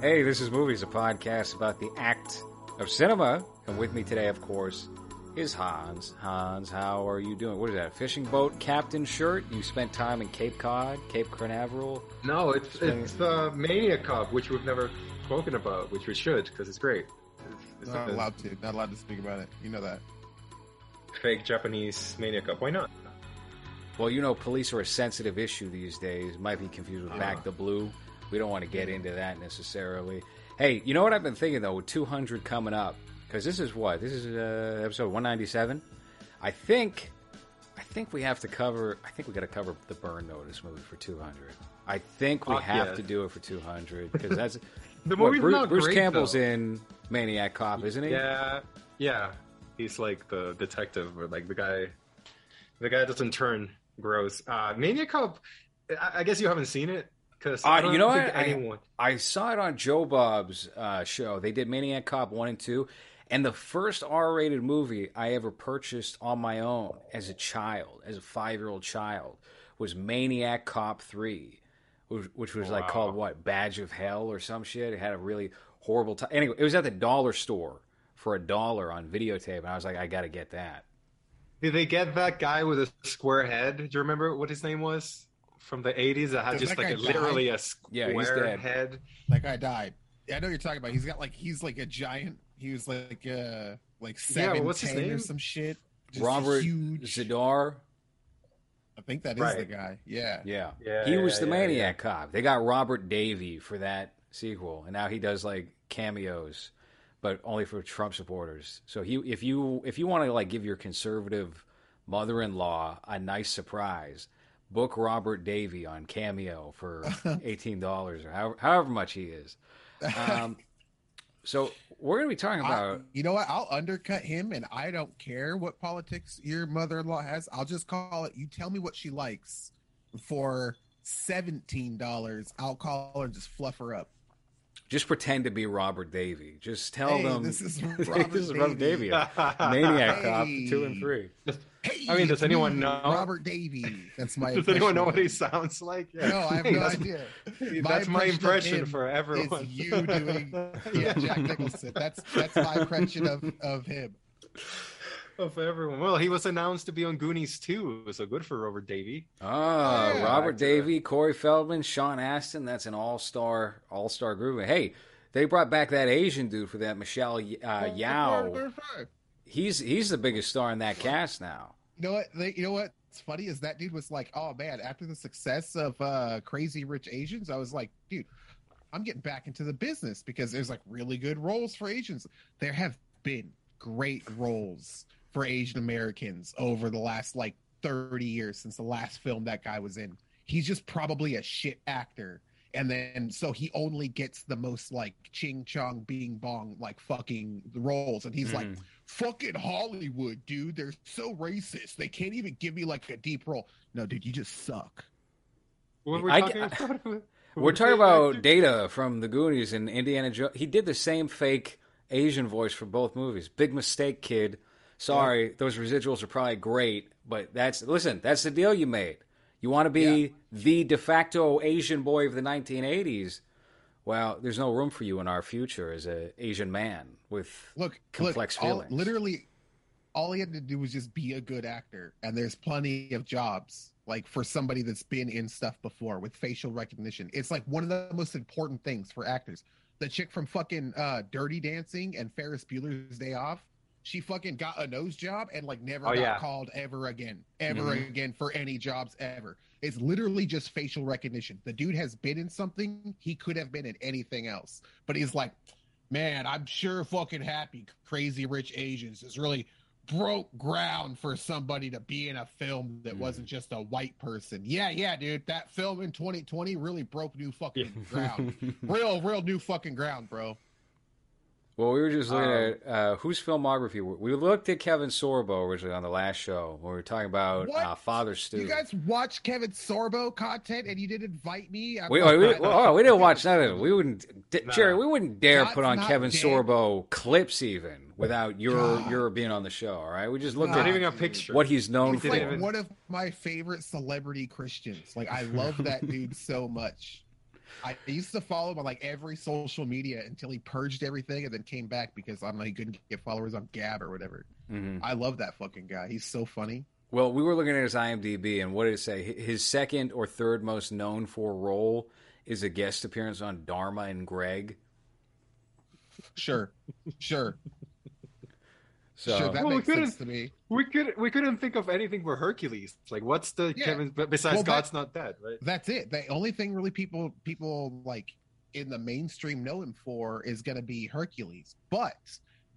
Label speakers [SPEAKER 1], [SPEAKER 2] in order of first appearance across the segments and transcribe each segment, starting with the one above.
[SPEAKER 1] Hey, this is Movies, a podcast about the act of cinema. And with me today, of course, is Hans. Hans, how are you doing? What is that? Fishing boat captain shirt? You spent time in Cape Cod, Cape Canaveral?
[SPEAKER 2] No, it's it's the Maniac Cop, which we've never spoken about, which we should because it's great. It's, it's
[SPEAKER 3] Not
[SPEAKER 2] a
[SPEAKER 3] allowed to. Not allowed to speak about it. You know that.
[SPEAKER 2] fake Japanese Maniac Cop. Why not?
[SPEAKER 1] Well, you know, police are a sensitive issue these days. Might be confused with uh-huh. Back the Blue. We don't want to get into that necessarily. Hey, you know what I've been thinking though, with 200 coming up, because this is what this is uh, episode 197. I think, I think we have to cover. I think we got to cover the Burn Notice movie for 200. I think we
[SPEAKER 2] Fuck
[SPEAKER 1] have
[SPEAKER 2] yeah.
[SPEAKER 1] to do it for 200 because that's
[SPEAKER 2] The
[SPEAKER 1] what,
[SPEAKER 2] movie's
[SPEAKER 1] Bruce,
[SPEAKER 2] not
[SPEAKER 1] Bruce Campbell's
[SPEAKER 2] though.
[SPEAKER 1] in Maniac Cop, isn't he?
[SPEAKER 2] Yeah, yeah. He's like the detective, or like the guy. The guy doesn't turn gross. Uh, Maniac Cop. I, I guess you haven't seen it because
[SPEAKER 1] Uh, you know
[SPEAKER 2] think
[SPEAKER 1] what? I-
[SPEAKER 2] anyone.
[SPEAKER 1] I saw it on Joe Bob's uh, show. They did Maniac Cop 1 and 2. And the first R rated movie I ever purchased on my own as a child, as a five year old child, was Maniac Cop 3, which, which was like called what? Badge of Hell or some shit. It had a really horrible time. Anyway, it was at the dollar store for a dollar on videotape. And I was like, I got to get that.
[SPEAKER 2] Did they get that guy with a square head? Do you remember what his name was from the eighties? That had
[SPEAKER 3] Did
[SPEAKER 2] just
[SPEAKER 3] that
[SPEAKER 2] like a, literally
[SPEAKER 3] die?
[SPEAKER 2] a
[SPEAKER 1] Yeah, he's
[SPEAKER 2] square
[SPEAKER 1] dead.
[SPEAKER 2] head.
[SPEAKER 3] That guy died. Yeah, I know what you're talking about. He's got like he's like a giant. He was like uh like
[SPEAKER 2] Yeah,
[SPEAKER 3] seven
[SPEAKER 2] what's his
[SPEAKER 3] ten or some shit. Just
[SPEAKER 1] Robert
[SPEAKER 3] huge.
[SPEAKER 1] Z'Dar.
[SPEAKER 3] I think that is
[SPEAKER 2] Right.
[SPEAKER 3] the guy. Yeah.
[SPEAKER 1] Yeah.
[SPEAKER 2] Yeah,
[SPEAKER 1] he was the
[SPEAKER 2] yeah,
[SPEAKER 1] Maniac Cop. They got Robert Davi for that sequel, and now he does like cameos, but only for Trump supporters. So he, if you if you want to like give your conservative mother-in-law a nice surprise, book Robert Davi on Cameo for eighteen dollars or however, however much he is. Um, so we're gonna be talking
[SPEAKER 3] I-
[SPEAKER 1] about
[SPEAKER 3] you know what? I'll undercut him, and I don't care what politics your mother-in-law has. I'll just call it. You tell me what she likes for seventeen dollars. I'll call her and just fluff her up.
[SPEAKER 1] just pretend to be Robert Davi. Just tell
[SPEAKER 3] Hey,
[SPEAKER 1] them
[SPEAKER 3] this is
[SPEAKER 1] this
[SPEAKER 3] Robert
[SPEAKER 1] is Robert
[SPEAKER 3] Davi.
[SPEAKER 1] Davi. Maniac Cop two and three.
[SPEAKER 3] Hey,
[SPEAKER 2] I mean, does anyone
[SPEAKER 3] me,
[SPEAKER 2] know?
[SPEAKER 3] Robert Davi? That's my.
[SPEAKER 2] Does anyone know what he sounds like? Yeah.
[SPEAKER 3] No, I have
[SPEAKER 2] Hey,
[SPEAKER 3] no
[SPEAKER 2] that's-
[SPEAKER 3] idea.
[SPEAKER 2] That's my
[SPEAKER 3] of
[SPEAKER 2] impression
[SPEAKER 3] him
[SPEAKER 2] for everyone.
[SPEAKER 3] Is you doing yeah, Jack Nicholson. That's that's my impression of of him.
[SPEAKER 2] of everyone. Well, he was announced to be on Goonies too, It was so good for Robert Davi.
[SPEAKER 1] Ah,
[SPEAKER 3] Yeah.
[SPEAKER 1] Robert
[SPEAKER 2] Actor.
[SPEAKER 1] Davi, Corey Feldman, Sean Astin. That's an all-star, all-star group. Hey, they brought back that Asian dude for that Michelle uh, Yeoh. He's he's the biggest star in that cast now.
[SPEAKER 3] You know what? They, you know what? It's funny is that dude was like, oh man, after the success of uh Crazy Rich Asians, I was like, dude, I'm getting back into the business because there's like really good roles for Asians. There have been great roles for Asian Americans over the last like 30 years since the last film that guy was in. He's just probably a shit actor. And then so he only gets the most like ching chong bing bong like fucking roles. And he's like,
[SPEAKER 1] Mhm.
[SPEAKER 3] Fucking Hollywood, dude. They're so racist. They can't even give me like a deep role. No, dude, you just suck.
[SPEAKER 2] What were
[SPEAKER 1] I-
[SPEAKER 2] we talking about?
[SPEAKER 1] We're talking about Data from the Goonies and Indiana Jones. He did the same fake Asian voice for both movies. Big mistake, kid. Sorry, those residuals are probably great, but that's listen. That's the deal you made. You want to be
[SPEAKER 3] Yeah.
[SPEAKER 1] the de facto Asian boy of the 1980s. Well, there's no room for you in our future as an Asian man with
[SPEAKER 3] Look,
[SPEAKER 1] Complex
[SPEAKER 3] look, all-
[SPEAKER 1] feelings.
[SPEAKER 3] literally, all he had to do was just be a good actor, and there's plenty of jobs like for somebody that's been in stuff before with facial recognition. It's like one of the most important things for actors. The chick from fucking uh, Dirty Dancing and Ferris Bueller's Day Off. She fucking got a nose job and like never
[SPEAKER 2] Oh,
[SPEAKER 3] got
[SPEAKER 2] yeah.
[SPEAKER 3] called ever again, ever
[SPEAKER 1] Mhm.
[SPEAKER 3] again for any jobs ever. It's literally just facial recognition. The dude has been in something he could have been in anything else, but he's like, man, I'm sure fucking happy. Crazy Rich Asians is really broke ground for somebody to be in a film that
[SPEAKER 1] Mm.
[SPEAKER 3] wasn't just a white person. Yeah, yeah, dude. That film in 2020 really broke new fucking ground. real, real new fucking ground, bro.
[SPEAKER 1] Well, we were just looking
[SPEAKER 2] Um,
[SPEAKER 1] at uh, whose filmography. We looked at Kevin Sorbo originally on the last show when we were talking about
[SPEAKER 3] What?
[SPEAKER 1] uh, Father Stu.
[SPEAKER 3] You guys watch Kevin Sorbo content and you didn't invite me? I'm
[SPEAKER 1] We,
[SPEAKER 3] like,
[SPEAKER 1] we, oh, we didn't watch none of it. We wouldn't, d-
[SPEAKER 2] Nah.
[SPEAKER 1] Jerry. We wouldn't dare
[SPEAKER 3] God's
[SPEAKER 1] put on Kevin
[SPEAKER 3] dead.
[SPEAKER 1] Sorbo clips even without your
[SPEAKER 3] God.
[SPEAKER 1] your being on the show. All right, we just looked
[SPEAKER 3] Nah.
[SPEAKER 2] Not
[SPEAKER 1] at
[SPEAKER 2] even a picture.
[SPEAKER 1] what he's known
[SPEAKER 3] He's
[SPEAKER 1] for.
[SPEAKER 3] like
[SPEAKER 2] even-
[SPEAKER 3] one of my favorite celebrity Christians. Like I love that dude so much. I used to follow him on like every social media until he purged everything and then came back because I'm like he couldn't get followers on Gab or whatever.
[SPEAKER 1] Mhm.
[SPEAKER 3] I love that fucking guy. He's so funny.
[SPEAKER 1] Well, we were looking at his IMDb, and what did it say? His second or third most known for role is a guest appearance on Dharma and Greg.
[SPEAKER 3] Sure, sure,
[SPEAKER 1] So
[SPEAKER 3] sure. That
[SPEAKER 2] Well, we
[SPEAKER 3] makes
[SPEAKER 2] couldn't-
[SPEAKER 3] sense to me.
[SPEAKER 2] We could we couldn't think of anything for Hercules. Like, what's the
[SPEAKER 3] Yeah.
[SPEAKER 2] Kevin b- besides
[SPEAKER 3] Well, that-
[SPEAKER 2] God's not dead, right?
[SPEAKER 3] That's it. The only thing really people people like in the mainstream know him for is going to be Hercules. But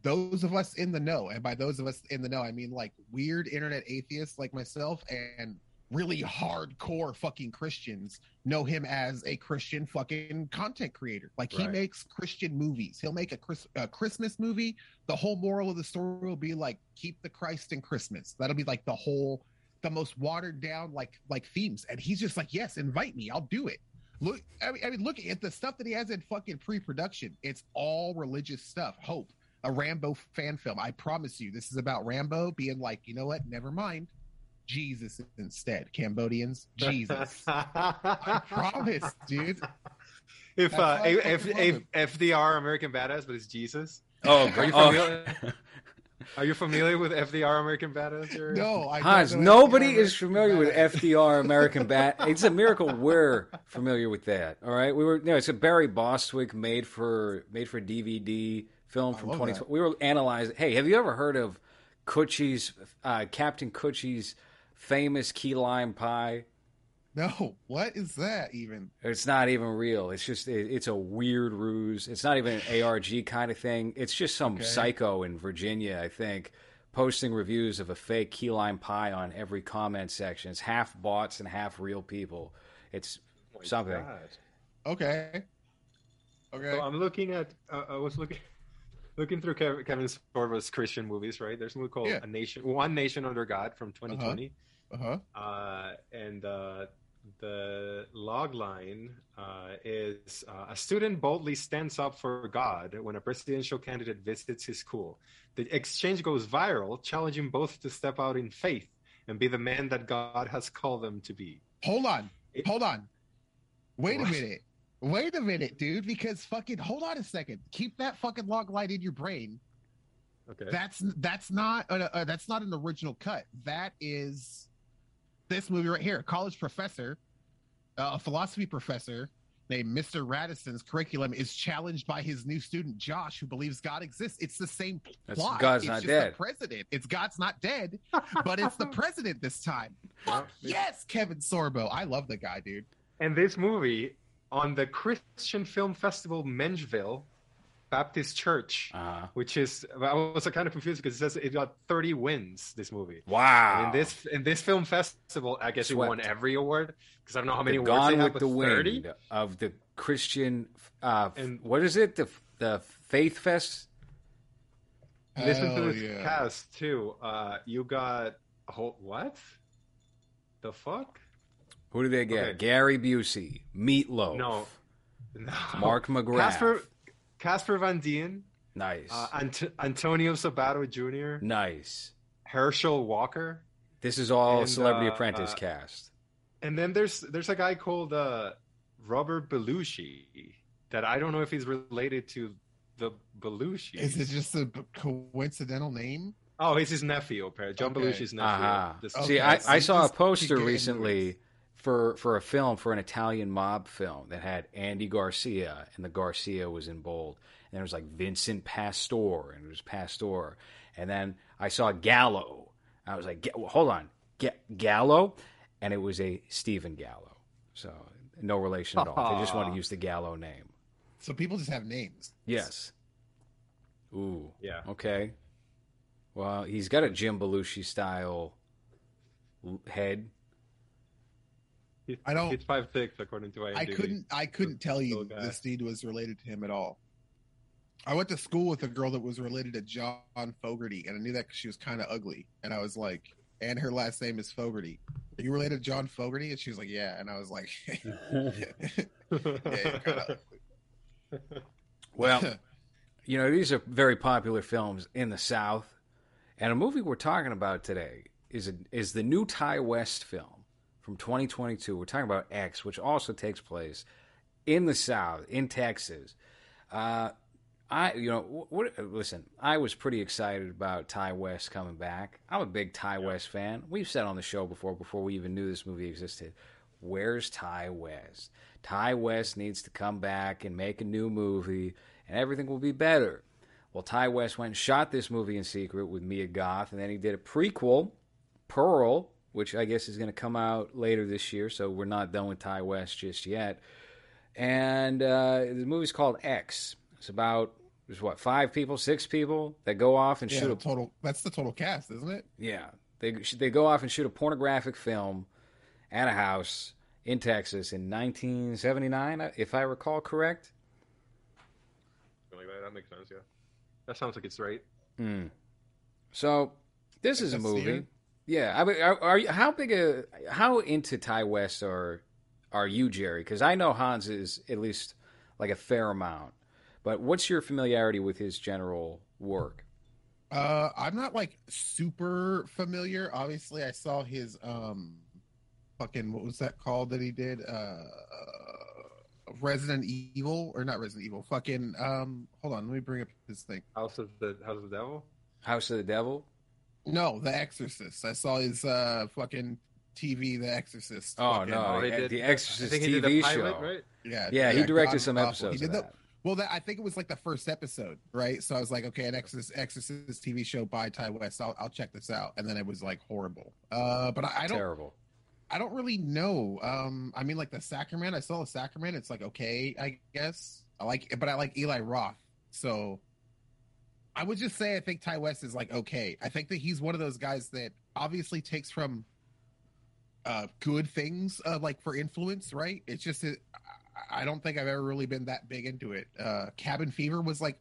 [SPEAKER 3] those of us in the know, and by those of us in the know, I mean like weird internet atheists like myself and really hardcore fucking Christians know him as a Christian fucking content creator. Like he
[SPEAKER 2] Right.
[SPEAKER 3] makes Christian movies. He'll make a, Chris, a Christmas movie. The whole moral of the story will be like keep the Christ in Christmas. That'll be like the whole the most watered down like like themes and he's just like yes invite me i'll do it look i mean, I mean look at the stuff that he has in fucking pre-production it's all religious stuff hope a rambo fan film i promise you this is about rambo being like you know what never mind jesus instead cambodians jesus i promise dude
[SPEAKER 2] If
[SPEAKER 3] That's
[SPEAKER 2] uh,
[SPEAKER 3] why
[SPEAKER 2] if,
[SPEAKER 3] fucking
[SPEAKER 2] if,
[SPEAKER 3] love
[SPEAKER 2] if FDR American Badass, but it's Jesus.
[SPEAKER 1] oh,
[SPEAKER 2] Are you
[SPEAKER 1] oh.
[SPEAKER 2] familiar? Are you familiar with FDR American Badass? Or...
[SPEAKER 3] no i
[SPEAKER 1] Hans, nobody
[SPEAKER 3] anything
[SPEAKER 1] is
[SPEAKER 3] about
[SPEAKER 1] familiar with. FDR American Bat. It's a miracle we're familiar with that. All right, we were. You No, it's a Barry Bostwick made for made for DVD film from
[SPEAKER 3] love
[SPEAKER 1] 2020.
[SPEAKER 3] that.
[SPEAKER 1] We were analyzing. Hey, have you ever heard of Coochie's uh, Captain Coochie's famous key lime pie?
[SPEAKER 3] no what is that even
[SPEAKER 1] It's not even real. It's just it, it's a weird ruse. It's not even an ARG kind of thing. It's just some
[SPEAKER 3] Okay.
[SPEAKER 1] psycho in Virginia, I think, posting reviews of a fake key lime pie on every comment section. It's half bots and half real people. It's
[SPEAKER 2] Oh
[SPEAKER 1] something.
[SPEAKER 2] God.
[SPEAKER 3] okay okay
[SPEAKER 2] So I'm looking at. Uh, I was looking. Looking through Kevin, Kevin Sorbo's Christian movies, right? There's a movie called
[SPEAKER 3] Yeah.
[SPEAKER 2] "A Nation, One Nation Under God" from 2020.
[SPEAKER 3] uh-huh
[SPEAKER 2] uh, and uh, the log line uh, is uh, a student boldly stands up for God when a presidential candidate visits his school. The exchange goes viral, challenging both to step out in faith and be the man that God has called them to be.
[SPEAKER 3] Hold on.
[SPEAKER 2] It-
[SPEAKER 3] Hold on. Wait
[SPEAKER 2] What?
[SPEAKER 3] a minute. Wait a minute, dude, because fucking hold on a second. Keep that fucking log line in your brain.
[SPEAKER 2] Okay.
[SPEAKER 3] That's that's not uh, uh, that's not an original cut. That is this movie right here. A college professor, uh, a philosophy professor named Mr. Radisson's curriculum is challenged by his new student Josh, who believes God exists. It's the same
[SPEAKER 1] That's
[SPEAKER 3] plot.
[SPEAKER 1] God's
[SPEAKER 3] it's
[SPEAKER 1] not
[SPEAKER 3] just
[SPEAKER 1] dead.
[SPEAKER 3] The president. It's God's not dead, but it's the president this time. Fuck yes, Kevin Sorbo. I love the guy, dude.
[SPEAKER 2] And this movie on the Christian Film Festival Mengeville Baptist Church,
[SPEAKER 1] Uh,
[SPEAKER 2] which is I was kind of confused because it says it got 30 wins. This movie.
[SPEAKER 1] wow.
[SPEAKER 2] And in this in this film festival, I guess it won every award because I don't know how many
[SPEAKER 1] the
[SPEAKER 2] awards
[SPEAKER 1] Gone
[SPEAKER 2] have,
[SPEAKER 1] with
[SPEAKER 2] but
[SPEAKER 1] the
[SPEAKER 2] 30.
[SPEAKER 1] Of the Christian. Uh,
[SPEAKER 2] And-
[SPEAKER 1] what is it? The the Faith Fest.
[SPEAKER 2] Listen to
[SPEAKER 3] Hell
[SPEAKER 2] this
[SPEAKER 3] yeah.
[SPEAKER 2] cast too. Uh, you got a whole what? The fuck?
[SPEAKER 1] Who do they get?
[SPEAKER 2] Okay.
[SPEAKER 1] Gary Busey, Meatloaf,
[SPEAKER 2] No, no.
[SPEAKER 1] Mark McGrath.
[SPEAKER 2] Casper Casper Van Dien,
[SPEAKER 1] Nice,
[SPEAKER 2] uh, Ant- Antonio Sabato Jr.,
[SPEAKER 1] nice.
[SPEAKER 2] Herschel Walker,
[SPEAKER 1] This is all
[SPEAKER 2] And,
[SPEAKER 1] Celebrity
[SPEAKER 2] uh,
[SPEAKER 1] Apprentice
[SPEAKER 2] uh,
[SPEAKER 1] cast.
[SPEAKER 2] and then there's there's a guy called uh, Robert Belushi that I don't know if he's related to the Belushi.
[SPEAKER 3] Is it just a coincidental name?
[SPEAKER 2] Oh, he's his nephew, apparently. John
[SPEAKER 3] Okay.
[SPEAKER 2] Belushi's nephew.
[SPEAKER 1] Uh-huh.
[SPEAKER 2] This-
[SPEAKER 3] Okay,
[SPEAKER 1] See, I, I saw a poster recently
[SPEAKER 3] movies.
[SPEAKER 1] For for a film for an Italian mob film that had Andy Garcia, and the Garcia was in bold. And there was like Vincent Pastore, and it was Pastore. And then I saw Gallo. I was like, well, hold on, Ga- Gallo, and it was a Stephen Gallo. So no relation at all. They just want to use the Gallo name.
[SPEAKER 3] So people just have names.
[SPEAKER 1] Yes. Ooh.
[SPEAKER 2] Yeah.
[SPEAKER 1] Okay. Well, he's got a Jim Belushi style head.
[SPEAKER 2] He's,
[SPEAKER 3] I don't-
[SPEAKER 2] He's five six according to IMDb.
[SPEAKER 3] I couldn't. I couldn't tell you
[SPEAKER 2] little guy.
[SPEAKER 3] this dude was related to him at all. I went to school with a girl that was related to John Fogerty, and I knew that because she was kind of ugly. And I was like, and her last name is Fogerty. Are you related to John Fogerty? And she was like, yeah. And I was like, yeah, you're kind of.
[SPEAKER 1] Well, you know, these are very popular films in the South, and a movie we're talking about today is a, is the new Ti West film from 2022. We're talking about X, which also takes place in the South, in Texas. Uh, I, you know, what, listen, I was pretty excited about Ti West coming back. I'm a big Ti West fan. We've said on the show before, before we even knew this movie existed. Where's Ti West? Ti West needs to come back and make a new movie, and everything will be better. Well, Ti West went and shot this movie in secret with Mia Goth, and then he did a prequel, Pearl, which I guess is going to come out later this year. So we're not done with Ti West just yet. And uh, the movie's called X. It's about there's what five people, six people that go off and
[SPEAKER 3] Yeah,
[SPEAKER 1] shoot a
[SPEAKER 3] total. That's the total cast, isn't it?
[SPEAKER 1] yeah. They they go off and shoot a pornographic film at a house in Texas in 1979, if I recall correct.
[SPEAKER 2] Something like that. That makes sense. Yeah, that sounds like it's right.
[SPEAKER 1] Hmm. So this is a
[SPEAKER 3] That's the
[SPEAKER 1] movie.
[SPEAKER 3] Year?
[SPEAKER 1] Yeah, I mean, are, are you how big a how into Ti West are are you, Jerry? Because I know Hans is at least like a fair amount. But what's your familiarity with his general work?
[SPEAKER 3] Uh, I'm not like super familiar. Obviously, I saw his um, fucking what was that called that he did? Uh, Resident Evil or not Resident Evil? Fucking um, hold on, let me bring up his thing.
[SPEAKER 2] House of the House of the Devil.
[SPEAKER 1] House of the Devil.
[SPEAKER 3] No, The Exorcist. I saw his uh fucking TV, The Exorcist.
[SPEAKER 1] Oh
[SPEAKER 3] Fucking-
[SPEAKER 1] no,
[SPEAKER 2] Oh, he
[SPEAKER 1] the,
[SPEAKER 2] did-
[SPEAKER 1] the Exorcist
[SPEAKER 2] think he did
[SPEAKER 1] TV
[SPEAKER 2] pilot,
[SPEAKER 1] show.
[SPEAKER 2] right?
[SPEAKER 3] Yeah,
[SPEAKER 1] Yeah, he directed
[SPEAKER 3] God
[SPEAKER 1] some
[SPEAKER 3] awful.
[SPEAKER 1] episodes
[SPEAKER 3] He
[SPEAKER 1] of
[SPEAKER 3] did the,
[SPEAKER 1] that.
[SPEAKER 3] Well, that I think it was like the first episode, right? So I was like, okay, an Exorcist, Exorcist TV show by Ti West. I'll, I'll check this out, and then it was like horrible. Uh, but I, I don't,
[SPEAKER 1] Terrible.
[SPEAKER 3] I don't really know. Um, I mean, like the Sacrament. I saw the Sacrament. It's like okay, I guess. I like, it, but I like Eli Roth. So I would just say I think Ti West is like okay. I think that he's one of those guys that obviously takes from uh good things uh like for influence, right? It's just I- don't think I've ever really been that big into it. Uh Cabin Fever was like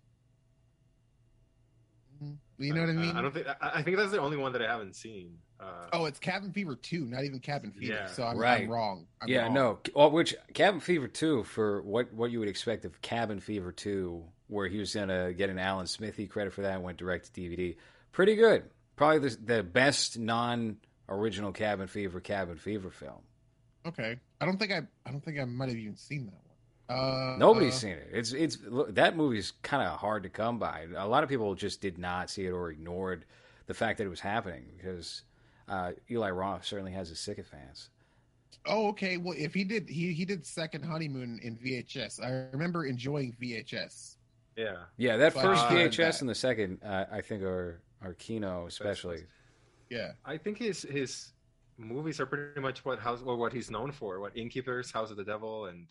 [SPEAKER 3] you know what I
[SPEAKER 2] Uh,
[SPEAKER 3] mean?
[SPEAKER 2] I don't think. I, I think that's the only one that I haven't seen. Uh,
[SPEAKER 3] Oh, it's Cabin Fever 2, not even Cabin Fever.
[SPEAKER 2] Yeah.
[SPEAKER 3] so I'm,
[SPEAKER 1] Right.
[SPEAKER 3] I'm wrong. I'm
[SPEAKER 1] yeah,
[SPEAKER 3] wrong.
[SPEAKER 1] no. Well, which Cabin Fever two for what what you would expect of Cabin Fever two, where he was gonna get an Alan Smithee credit for that and went direct to DVD. Pretty good. Probably the the best non original Cabin Fever Cabin Fever film.
[SPEAKER 3] Okay. I don't think I I don't think I might have even seen that one. Uh
[SPEAKER 1] Nobody's
[SPEAKER 3] uh,
[SPEAKER 1] seen it. It's it's look, that movie's kind of hard to come by. A lot of people just did not see it or ignored the fact that it was happening because uh, Eli Roth certainly has his sycophants.
[SPEAKER 3] Oh, okay. Well, if he did he he did second honeymoon in VHS. I remember enjoying VHS.
[SPEAKER 2] yeah.
[SPEAKER 1] Yeah, that
[SPEAKER 3] But,
[SPEAKER 1] first
[SPEAKER 3] uh,
[SPEAKER 1] VHS
[SPEAKER 3] that-
[SPEAKER 1] and the second, uh, I think, are are Kino especially.
[SPEAKER 3] Yeah.
[SPEAKER 2] I think his his movies are pretty much what house or what he's known for. What Innkeepers, House of the Devil, and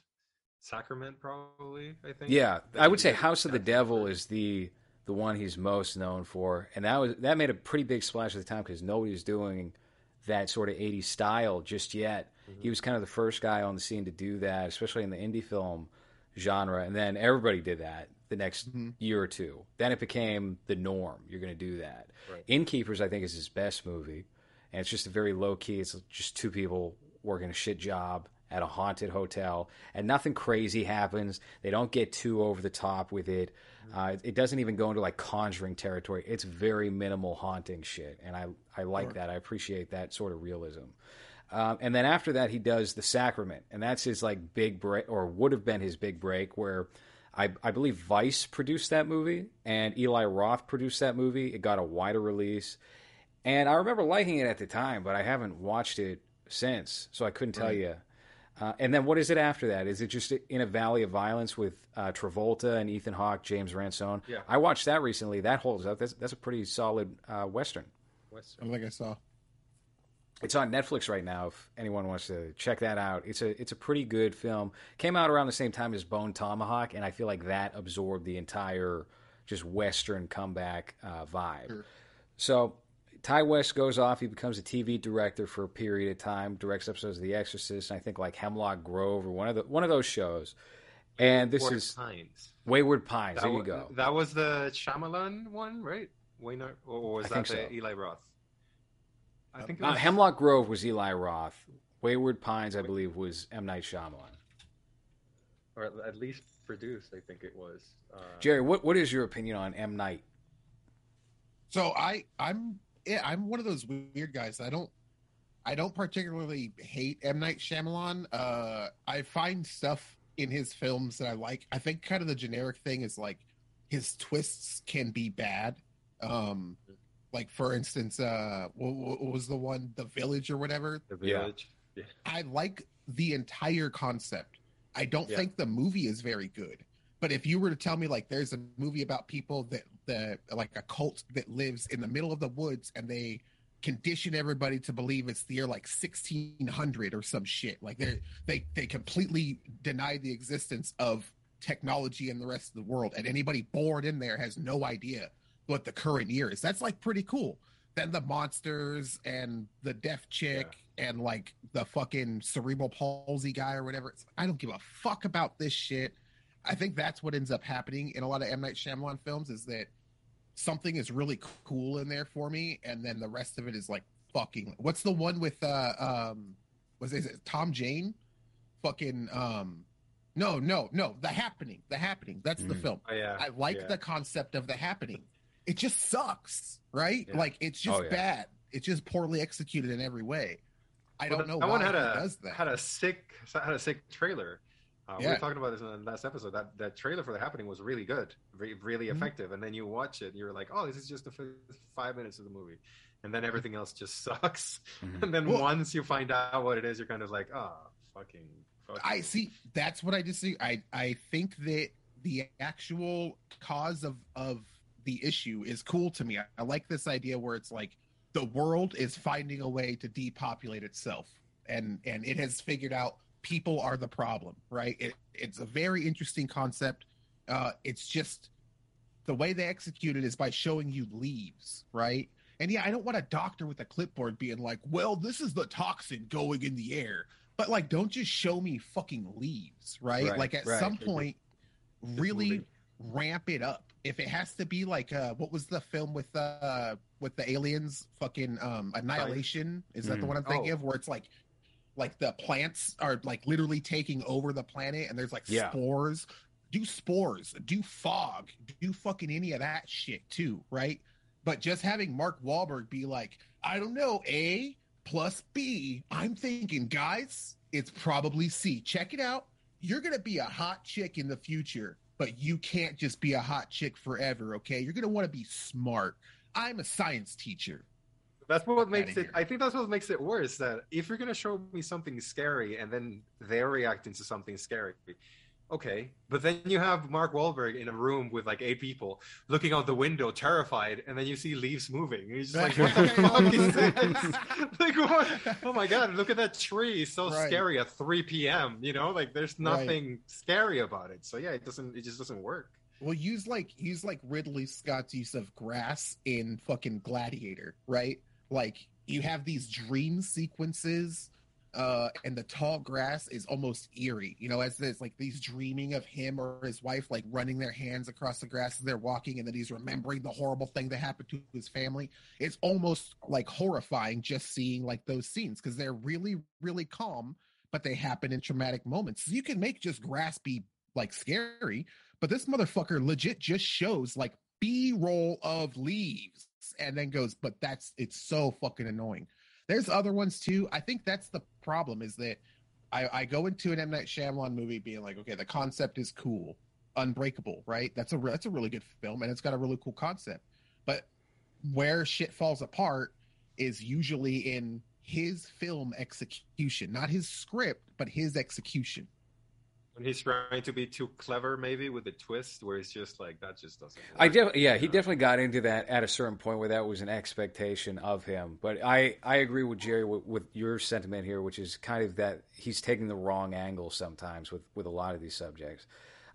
[SPEAKER 2] Sacrament, probably. I think.
[SPEAKER 1] Yeah,
[SPEAKER 2] That
[SPEAKER 1] I would say House of the Devil is the the one he's most known for, and that was that made a pretty big splash at the time because nobody was doing that sort of '80s style just yet.
[SPEAKER 2] Mm-hmm.
[SPEAKER 1] He was kind of the first guy on the scene to do that, especially in the indie film genre, and then everybody did that the next
[SPEAKER 3] Mhm.
[SPEAKER 1] year or two. Then it became the norm. You're going to do that.
[SPEAKER 2] Right.
[SPEAKER 1] Innkeepers, I think, is his best movie, and it's just a very low key. It's just two people working a shit job at a haunted hotel, and nothing crazy happens. They don't get too over the top with it. Uh, it, it doesn't even go into like conjuring territory. It's very minimal haunting shit, and I I like
[SPEAKER 3] Sure.
[SPEAKER 1] that. I appreciate that sort of realism. Um, and then after that, he does the Sacrament, and that's his like big break, or would have been his big break, where I, I believe Vice produced that movie and Eli Roth produced that movie. It got a wider release, and I remember liking it at the time, but I haven't watched it since, so I couldn't tell
[SPEAKER 3] Right.
[SPEAKER 1] you. Uh, and then what is it after that? Is it just in a valley of violence with uh, Travolta and Ethan Hawke, James Ransone?
[SPEAKER 2] Yeah.
[SPEAKER 1] I watched that recently. That holds up. That's that's a pretty solid uh, western.
[SPEAKER 3] I don't think I saw.
[SPEAKER 1] It's on Netflix right now. If anyone wants to check that out, it's a it's a pretty good film. Came out around the same time as Bone Tomahawk, and I feel like that absorbed the entire just Western comeback uh, vibe.
[SPEAKER 3] Sure.
[SPEAKER 1] So Ti West goes off. He becomes a TV director for a period of time. Directs episodes of The Exorcist, and I think like Hemlock Grove or one of the one of those shows. And this
[SPEAKER 2] Wayward
[SPEAKER 1] is
[SPEAKER 2] Pines.
[SPEAKER 1] Wayward Pines.
[SPEAKER 2] That
[SPEAKER 1] there you
[SPEAKER 2] wa-
[SPEAKER 1] go.
[SPEAKER 2] That was the Shyamalan one, right? Wayne, or was
[SPEAKER 1] I
[SPEAKER 2] that
[SPEAKER 1] think
[SPEAKER 2] the
[SPEAKER 1] so.
[SPEAKER 2] Eli Roth? I think it
[SPEAKER 1] Uh,
[SPEAKER 2] was,
[SPEAKER 1] Hemlock Grove was Eli Roth. Wayward Pines, I believe, was M Night Shyamalan.
[SPEAKER 2] or at- at least produced. I think it was. Uh,
[SPEAKER 1] Jerry, what what is your opinion on M Night?
[SPEAKER 3] So I I'm yeah, I'm one of those weird guys. I don't I don't particularly hate M Night Shyamalan. Uh I find stuff in his films that I like. I think kind of the generic thing is like his twists can be bad. Um, like for instance, uh, what, what was the one, The Village or whatever?
[SPEAKER 2] The
[SPEAKER 1] Yeah.
[SPEAKER 2] village. Yeah.
[SPEAKER 3] I like the entire concept. I don't
[SPEAKER 2] Yeah.
[SPEAKER 3] think the movie is very good. But if you were to tell me like there's a movie about people that the like a cult that lives in the middle of the woods and they condition everybody to believe it's the year like 1600 or some shit. Like they they they completely deny the existence of technology in the rest of the world and anybody born in there has no idea what the current year is. That's like pretty cool. Then the monsters and the deaf chick and like the fucking cerebral palsy guy or whatever. It's, i don't give a fuck about this shit. I think that's what ends up happening in a lot of m. Night Shyamalan films is that something is really cool in there for me and then the rest of it is like fucking what's the one with uh um was it, is it tom jane fucking um no no no the happening the happening that's the
[SPEAKER 1] Mm.
[SPEAKER 3] film
[SPEAKER 2] Oh, yeah.
[SPEAKER 3] I like
[SPEAKER 2] yeah.
[SPEAKER 3] the concept of the happening. It just sucks, right?
[SPEAKER 2] Yeah.
[SPEAKER 3] Like it's just
[SPEAKER 1] Oh, yeah.
[SPEAKER 3] bad. It's just poorly executed in every way. I
[SPEAKER 2] Well,
[SPEAKER 3] don't know
[SPEAKER 2] that
[SPEAKER 3] why
[SPEAKER 2] one had a
[SPEAKER 3] does that.
[SPEAKER 2] had a sick had a sick trailer. Uh, We
[SPEAKER 3] Yeah.
[SPEAKER 2] were talking about this in the last episode. That that trailer for the happening was really good, re- really
[SPEAKER 3] Mhm.
[SPEAKER 2] effective. And then you watch it, you're like, oh, this is just the first five minutes of the movie, and then everything else just sucks.
[SPEAKER 1] Mhm.
[SPEAKER 2] And then
[SPEAKER 3] Well-
[SPEAKER 2] once you find out what it is, you're kind of like, oh, fucking. fuck
[SPEAKER 3] I see. That's what I just see. I I think that the actual cause of of the issue is cool to me. I, I like this idea where it's like the world is finding a way to depopulate itself, and and it has figured out people are the problem. Right? It, it's a very interesting concept. Uh, it's just the way they execute it is by showing you leaves, right? And yeah, I don't want a doctor with a clipboard being like, "Well, this is the toxin going in the air." But like, don't just show me fucking leaves, right?
[SPEAKER 1] Right,
[SPEAKER 3] like at
[SPEAKER 1] right.
[SPEAKER 3] some point, really
[SPEAKER 2] moving.
[SPEAKER 3] ramp it up. If it has to be like, uh, what was the film with uh with the aliens? Fucking um, Annihilation. Is that the
[SPEAKER 1] Mm.
[SPEAKER 3] one I'm thinking
[SPEAKER 2] Oh.
[SPEAKER 3] of? Where it's like, like the plants are like literally taking over the planet, and there's like
[SPEAKER 1] Yeah.
[SPEAKER 3] spores. Do spores, do fog, do fucking any of that shit too, right? But just having Mark Wahlberg be like, I don't know, A plus B, I'm thinking, guys, it's probably C. Check it out. You're going to be a hot chick in the future, but you can't just be a hot chick forever, okay? You're going to want to be smart. I'm a science teacher.
[SPEAKER 2] That's what makes it. I think that's what makes it worse. That if you're gonna show me something scary and then they're reacting to something scary, okay. But then you have Mark Wahlberg in a room with like eight people looking out the window, terrified, and then you see leaves moving. And you're just like, what the fuck is this? like, what? Oh my god! Look at that tree. It's so
[SPEAKER 3] Right.
[SPEAKER 2] scary at 3 p.m. You know, like there's
[SPEAKER 3] Right.
[SPEAKER 2] nothing scary about it. So yeah, it doesn't. It just doesn't work.
[SPEAKER 3] Well, use like use like Ridley Scott's use of grass in fucking Gladiator, right? Like you have these dream sequences, uh, and the tall grass is almost eerie. You know, as there's like these dreaming of him or his wife like running their hands across the grass as they're walking, and then he's remembering the horrible thing that happened to his family. It's almost like horrifying just seeing like those scenes because they're really, really calm, but they happen in traumatic moments. You can make just grass be like scary, but this motherfucker legit just shows like B roll of leaves and then goes, but that's it's so fucking annoying. There's other ones too. I think that's the problem is that I, I go into an M Night Shyamalan movie being like, okay, the concept is cool, Unbreakable, right? That's a re- that's a really good film and it's got a really cool concept. But where shit falls apart is usually in his film execution, not his script, but his execution.
[SPEAKER 2] And he's trying to be too clever, maybe with a twist, where it's just like that just doesn't. Work.
[SPEAKER 1] I def- yeah, he
[SPEAKER 2] Yeah.
[SPEAKER 1] definitely got into that at a certain point where that was an expectation of him. But I, I agree with Jerry with, with your sentiment here, which is kind of that he's taking the wrong angle sometimes with, with a lot of these subjects.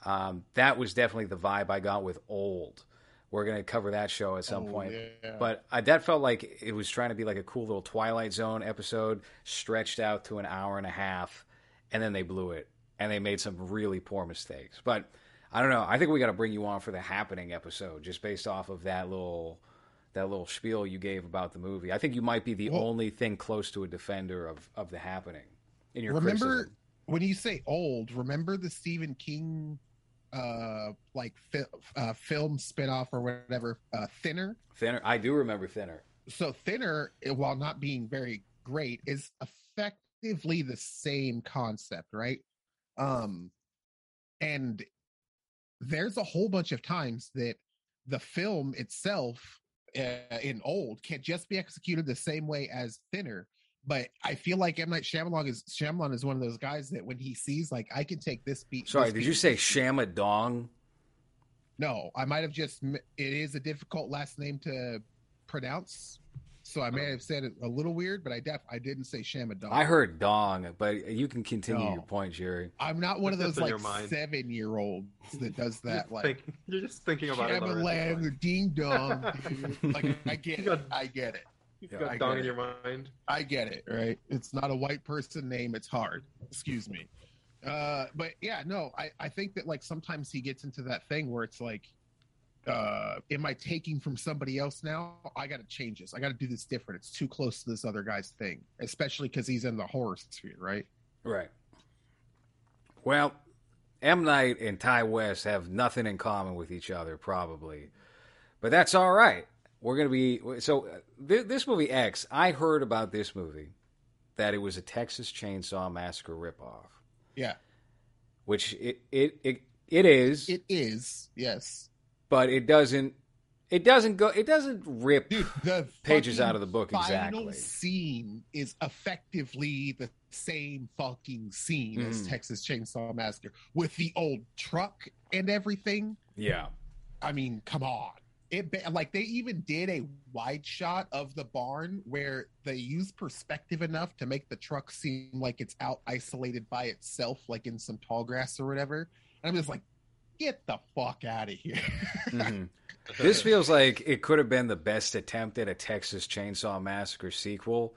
[SPEAKER 1] Um, that was definitely the vibe I got with Old. We're going to cover that show at some
[SPEAKER 3] Oh,
[SPEAKER 1] point.
[SPEAKER 3] yeah.
[SPEAKER 1] But I, that felt like it was trying to be like a cool little Twilight Zone episode, stretched out to an hour and a half, and then they blew it, and they made some really poor mistakes. But I don't know. I think we got to bring you on for the happening episode, just based off of that little that little spiel you gave about the movie. I think you might be the
[SPEAKER 3] Well-
[SPEAKER 1] only thing close to a defender of of the happening in your
[SPEAKER 3] remember
[SPEAKER 1] criticism.
[SPEAKER 3] when you say old remember the stephen king uh like fi- uh, film spin-off or whatever uh thinner
[SPEAKER 1] Thinner. I do remember Thinner.
[SPEAKER 3] so thinner while not being very great is effectively the same concept right um and there's a whole bunch of times that the film itself uh, in old can't just be executed the same way as thinner but I feel like M Night Shyamalan is Shyamalan is one of those guys that when he sees like I can take this beat.
[SPEAKER 1] Sorry,
[SPEAKER 3] this
[SPEAKER 1] did
[SPEAKER 3] beat,
[SPEAKER 1] you say Shamadong?
[SPEAKER 3] No, I might have just. It is a difficult last name to pronounce, so I may have said it a little weird, but I def I didn't say Shamadong.
[SPEAKER 1] I heard dong, but you can continue
[SPEAKER 3] No.
[SPEAKER 1] your point, Jerry.
[SPEAKER 3] I'm not one of those like seven year olds that does that.
[SPEAKER 2] You're
[SPEAKER 3] Like
[SPEAKER 2] think- you're just thinking about it. already.
[SPEAKER 3] Shyamalan or Ding Dong. dude. Like I get
[SPEAKER 2] got-
[SPEAKER 3] it. I get it.
[SPEAKER 2] You've
[SPEAKER 1] Yeah,
[SPEAKER 2] got
[SPEAKER 3] I
[SPEAKER 2] dong
[SPEAKER 3] get
[SPEAKER 2] in
[SPEAKER 3] it.
[SPEAKER 2] your mind.
[SPEAKER 3] I get it, right? It's not a white person name, it's hard. Excuse me. Uh but yeah, no, I, I think that like sometimes he gets into that thing where it's like, uh, am I taking from somebody else now? I gotta change this. I gotta do this different. It's too close to this other guy's thing. Especially because he's in the horror sphere, right?
[SPEAKER 1] Right. Well, M Night and Ti West have nothing in common with each other, probably, but that's all right. We're gonna be so. uh, Th- this movie X. I heard about this movie that it was a Texas Chainsaw Massacre ripoff,
[SPEAKER 3] Yeah.
[SPEAKER 1] which it it it, it is,
[SPEAKER 3] It is, yes.
[SPEAKER 1] But it doesn't. It doesn't go. It doesn't rip.
[SPEAKER 3] Dude, the
[SPEAKER 1] Pages out of the book,
[SPEAKER 3] final
[SPEAKER 1] exactly.
[SPEAKER 3] Scene is effectively the same fucking scene as
[SPEAKER 1] Mhm.
[SPEAKER 3] Texas Chainsaw Massacre with the old truck and everything.
[SPEAKER 1] Yeah.
[SPEAKER 3] I mean, come on. It like they even did a wide shot of the barn where they use perspective enough to make the truck seem like it's out isolated by itself, like in some tall grass or whatever. And I'm just like, get the fuck out of here.
[SPEAKER 1] Mhm. This feels like it could have been the best attempt at a Texas Chainsaw Massacre sequel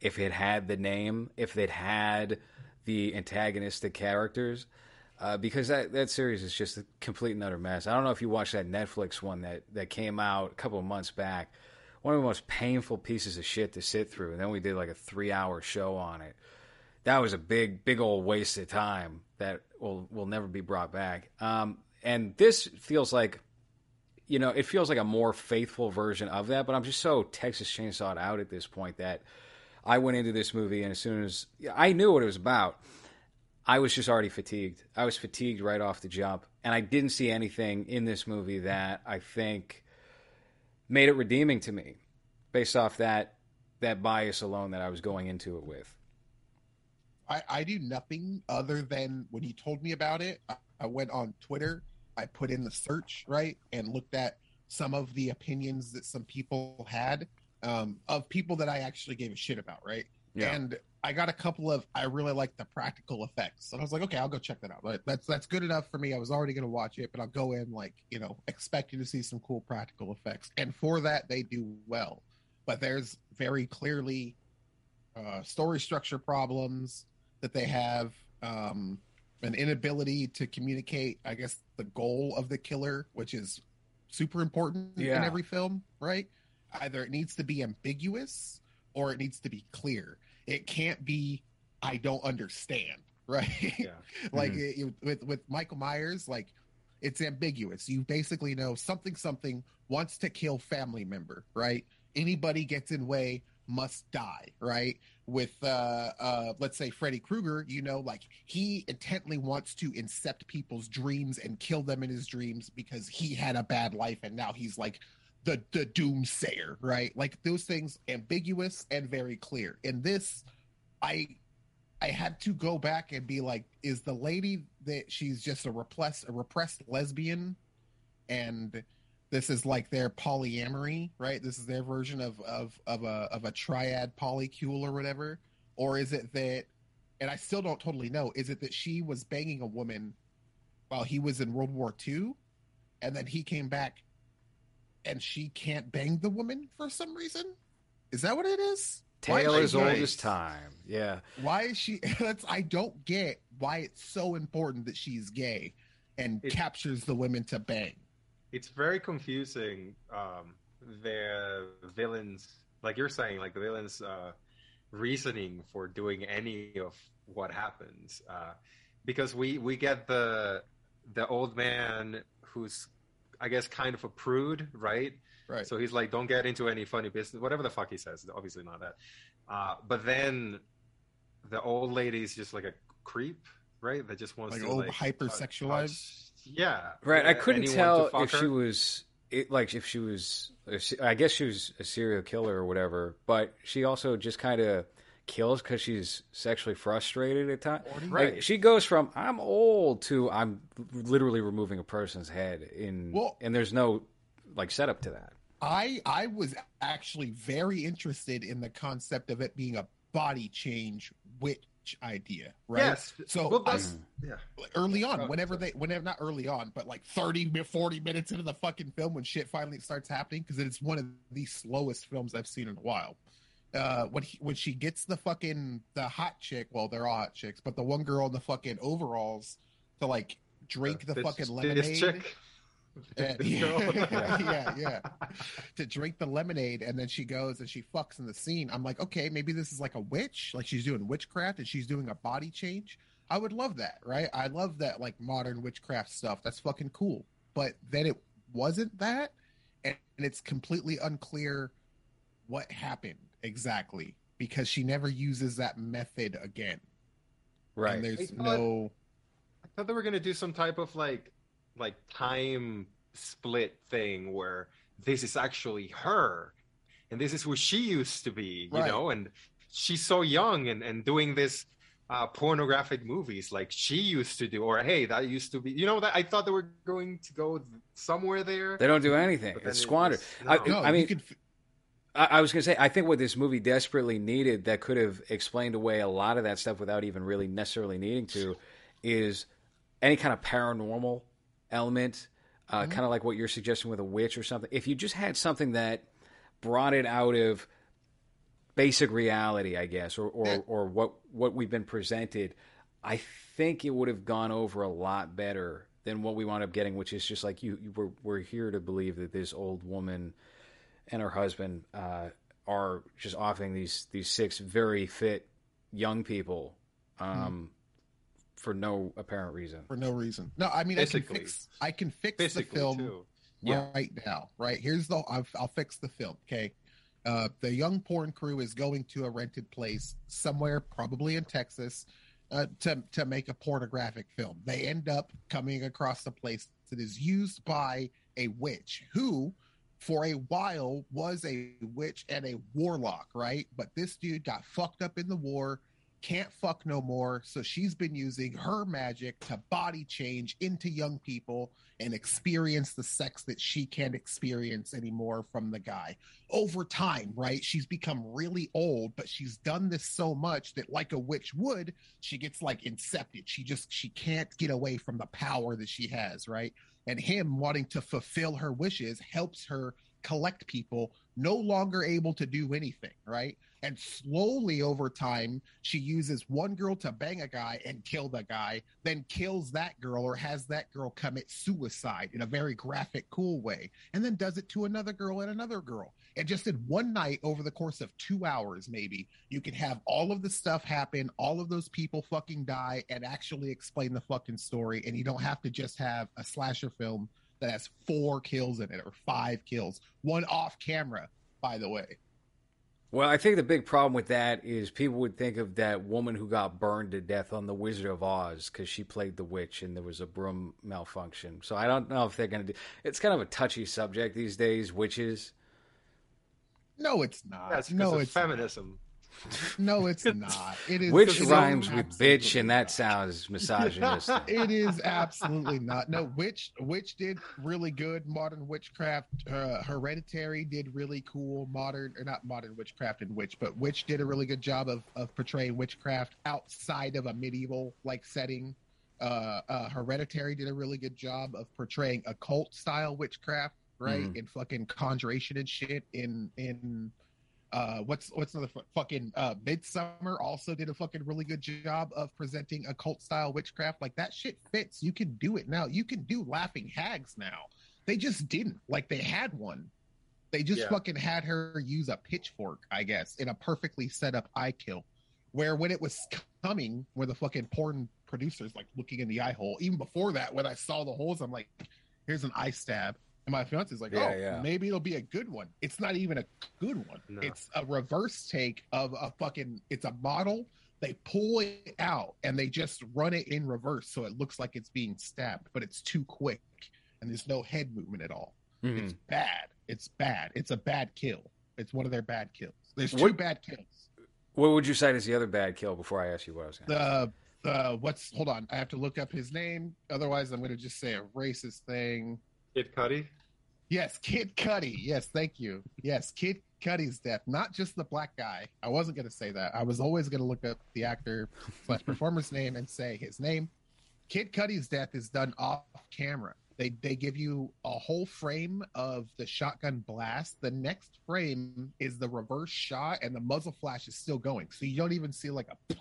[SPEAKER 1] if it had the name, if it had the antagonistic characters, uh, because that, that series is just a complete and utter mess. I don't know if you watched that Netflix one that, that came out a couple of months back. One of the most painful pieces of shit to sit through. And then we did like a three hour show on it. That was a big, big old waste of time that will will never be brought back. Um, and this feels like you know, it feels like a more faithful version of that, but I'm just so Texas Chainsawed out at this point that I went into this movie and as soon as I knew what it was about, I was just already fatigued. I was fatigued right off the jump, and I didn't see anything in this movie that I think made it redeeming to me based off that that bias alone that I was going into it with.
[SPEAKER 3] I, I do nothing other than when he told me about it, I, I went on Twitter, I put in the search, right, and looked at some of the opinions that some people had um, of people that I actually gave a shit about, right?
[SPEAKER 1] Yeah.
[SPEAKER 3] And I got a couple of I really like the practical effects. And I was like, okay, I'll go check that out. Like, that's that's good enough for me. I was already gonna watch it, but I'll go in like, you know, expecting to see some cool practical effects. And for that they do well. But there's very clearly uh, story structure problems that they have, um, an inability to communicate, I guess, the goal of the killer, which is super important in every film, right? Either it needs to be ambiguous or it needs to be clear. It can't be, I don't understand, right?
[SPEAKER 2] Yeah.
[SPEAKER 3] like mm-hmm. it, with with Michael Myers, like it's ambiguous. You basically know something something wants to kill family member, right? Anybody gets in way must die, right? With uh uh let's say Freddy Krueger, you know, like he intently wants to incept people's dreams and kill them in his dreams because he had a bad life and now he's like the the doomsayer, right? Like those things ambiguous and very clear. In this, I I had to go back and be like, is the lady that she's just a repressed a repressed lesbian, and this is like their polyamory, right? This is their version of of of a of a triad polycule or whatever, or is it that? And I still don't totally know. Is it that she was banging a woman while he was in World War II, and then he came back, and she can't bang the woman for some reason? Is that what it is? Why
[SPEAKER 1] Tale
[SPEAKER 3] is
[SPEAKER 1] as
[SPEAKER 3] she
[SPEAKER 1] old as time. Yeah.
[SPEAKER 3] why is she that's i don't get why it's so important that she's gay and
[SPEAKER 2] It-
[SPEAKER 3] captures the women to bang
[SPEAKER 2] it's very confusing um their villains like you're saying like the villains uh reasoning for doing any of what happens uh because we we get the the old man who's i guess kind of a prude right
[SPEAKER 3] right
[SPEAKER 2] so he's like don't get into any funny business whatever the fuck he says obviously not that uh but then the old lady's just like a creep right? That just wants
[SPEAKER 3] Like
[SPEAKER 2] to
[SPEAKER 3] over
[SPEAKER 2] like
[SPEAKER 3] hypersexualized?
[SPEAKER 2] Touch- Yeah,
[SPEAKER 1] Right. I couldn't tell
[SPEAKER 2] to fuck
[SPEAKER 1] if she was it, like if she was. if she- I guess she was a serial killer or whatever, but she also just kind of kills because she's sexually frustrated at times.
[SPEAKER 2] Right.
[SPEAKER 1] Like, she goes from "I'm old" to "I'm literally removing a person's head." In
[SPEAKER 3] Well-
[SPEAKER 1] and there's no like setup to that.
[SPEAKER 3] I I was actually very interested in the concept of it being a body change idea, right?
[SPEAKER 2] Yes.
[SPEAKER 3] So
[SPEAKER 2] well,
[SPEAKER 3] I-
[SPEAKER 2] yeah.
[SPEAKER 3] early on,
[SPEAKER 2] Oh,
[SPEAKER 3] whenever they, whenever not early on, but like 30, 40 minutes into the fucking film when shit finally starts happening, because it's one of the slowest films I've seen in a while. Uh, when he, when she gets the fucking the hot chick, well, they're all hot chicks, but the one girl in the fucking overalls to like drink the
[SPEAKER 2] This-
[SPEAKER 3] fucking
[SPEAKER 2] this
[SPEAKER 3] lemonade.
[SPEAKER 2] chick.
[SPEAKER 3] Eh,
[SPEAKER 2] this girl.
[SPEAKER 3] yeah, yeah, yeah. To drink the lemonade, and then she goes and she fucks in the scene. I'm like, okay, maybe this is like a witch, like she's doing witchcraft and she's doing a body change. I would love that, right? I love that like modern witchcraft stuff. That's fucking cool. But then it wasn't that, and, and it's completely unclear what happened exactly because she never uses that method again.
[SPEAKER 1] Right.
[SPEAKER 3] And there's
[SPEAKER 2] I thought-
[SPEAKER 3] no.
[SPEAKER 2] I thought they were gonna do some type of like like time split thing where this is actually her and this is who she used to be, you
[SPEAKER 3] Right.
[SPEAKER 2] know, and she's so young and, and doing this uh, pornographic movies like she used to do, or hey, that used to be you know that I thought they were going to go somewhere there.
[SPEAKER 1] They don't do anything.
[SPEAKER 2] but then
[SPEAKER 1] It's
[SPEAKER 2] it
[SPEAKER 1] squandered.
[SPEAKER 2] was-
[SPEAKER 1] I-
[SPEAKER 2] no.
[SPEAKER 3] No,
[SPEAKER 1] I mean-
[SPEAKER 3] you could.
[SPEAKER 1] I, I was going to say, I think what this movie desperately needed that could have explained away a lot of that stuff without even really necessarily needing to is any kind of paranormal element, uh,
[SPEAKER 3] Mhm.
[SPEAKER 1] kind of like what you're suggesting with a witch or something. If you just had something that brought it out of basic reality, I guess, or, or, or what, what we've been presented, I think it would have gone over a lot better than what we wound up getting, which is just like you, you we're, we're here to believe that this old woman and her husband uh, are just offering these these six very fit young people um, for no apparent reason.
[SPEAKER 3] for no reason. No, I mean I can fix I can fix the
[SPEAKER 2] physically
[SPEAKER 3] film
[SPEAKER 2] too.
[SPEAKER 1] Yeah.
[SPEAKER 3] right now. Right here's the I'll, I'll fix the film. Okay, uh, the young porn crew is going to a rented place somewhere, probably in Texas, uh, to to make a pornographic film. They end up coming across a place that is used by a witch who. For a while, was a witch and a warlock, right? But this dude got fucked up in the war, can't fuck no more. So she's been using her magic to body change into young people and experience the sex that she can't experience anymore from the guy. Over time, right? She's become really old, but she's done this so much that, like a witch would, she gets like incepted. She just she can't get away from the power that she has, right? And him wanting to fulfill her wishes helps her collect people no longer able to do anything, right? And slowly over time, she uses one girl to bang a guy and kill the guy, then kills that girl or has that girl commit suicide in a very graphic, cool way, and then does it to another girl and another girl. And just in one night over the course of two hours, maybe, you can have all of the stuff happen, all of those people fucking die, and actually explain the fucking story. And you don't have to just have a slasher film that has four kills in it or five kills, one off camera, by the way.
[SPEAKER 1] Well, I think the big problem with that is people would think of that woman who got burned to death on The Wizard of Oz because she played the witch and there was a broom malfunction. So I don't know if they're going to do. It's kind of a touchy subject these days, witches.
[SPEAKER 3] No, it's not.
[SPEAKER 2] That's
[SPEAKER 3] no,
[SPEAKER 2] of
[SPEAKER 3] it's
[SPEAKER 2] feminism.
[SPEAKER 3] No, it's not. It is is
[SPEAKER 1] rhymes with bitch, and that sounds misogynistic.
[SPEAKER 3] It is absolutely not. No, Witch Witch did really good. Modern Witchcraft, uh, Hereditary did really cool. Modern or not modern Witchcraft and Witch, but Witch did a really good job of of portraying witchcraft outside of a medieval like setting. Uh, uh, Hereditary did a really good job of portraying occult style witchcraft, right? In fucking conjuration and shit. In in uh what's what's another fu- fucking uh Midsommar also did a fucking really good job of presenting occult style witchcraft. Like that shit fits. You can do it now. You can do laughing hags now. They just didn't. Like they had one. They just
[SPEAKER 2] Yeah.
[SPEAKER 3] fucking had her use a pitchfork i guess in a perfectly set up eye kill where when it was coming where the fucking porn producers like looking in the eye hole even before that when i saw the holes i'm like here's an eye stab and my fiance's like
[SPEAKER 1] Yeah,
[SPEAKER 3] oh
[SPEAKER 1] yeah.
[SPEAKER 3] maybe it'll be a good one it's not even a good one
[SPEAKER 2] No.
[SPEAKER 3] it's a reverse take of a fucking it's a model they pull it out and they just run it in reverse so it looks like it's being stabbed, but it's too quick and there's no head movement at all.
[SPEAKER 1] Mhm.
[SPEAKER 3] It's bad. It's bad. It's a bad kill. It's one of their bad kills. There's two
[SPEAKER 1] What-
[SPEAKER 3] bad kills.
[SPEAKER 1] What would you cite as the other bad kill before I ask you what I was going to
[SPEAKER 3] The uh what's hold on, I have to look up his name. Otherwise I'm gonna just say a racist thing.
[SPEAKER 2] Kid Cudi.
[SPEAKER 3] Yes, Kid Cudi. Yes, thank you. Yes, Kid Cudi's death. Not just the black guy. I wasn't gonna say that. I was always gonna look up the actor slash performer's name and say his name. Kid Cudi's death is done off camera. They they give you a whole frame of the shotgun blast. The next frame is the reverse shot, and the muzzle flash is still going. So you don't even see like a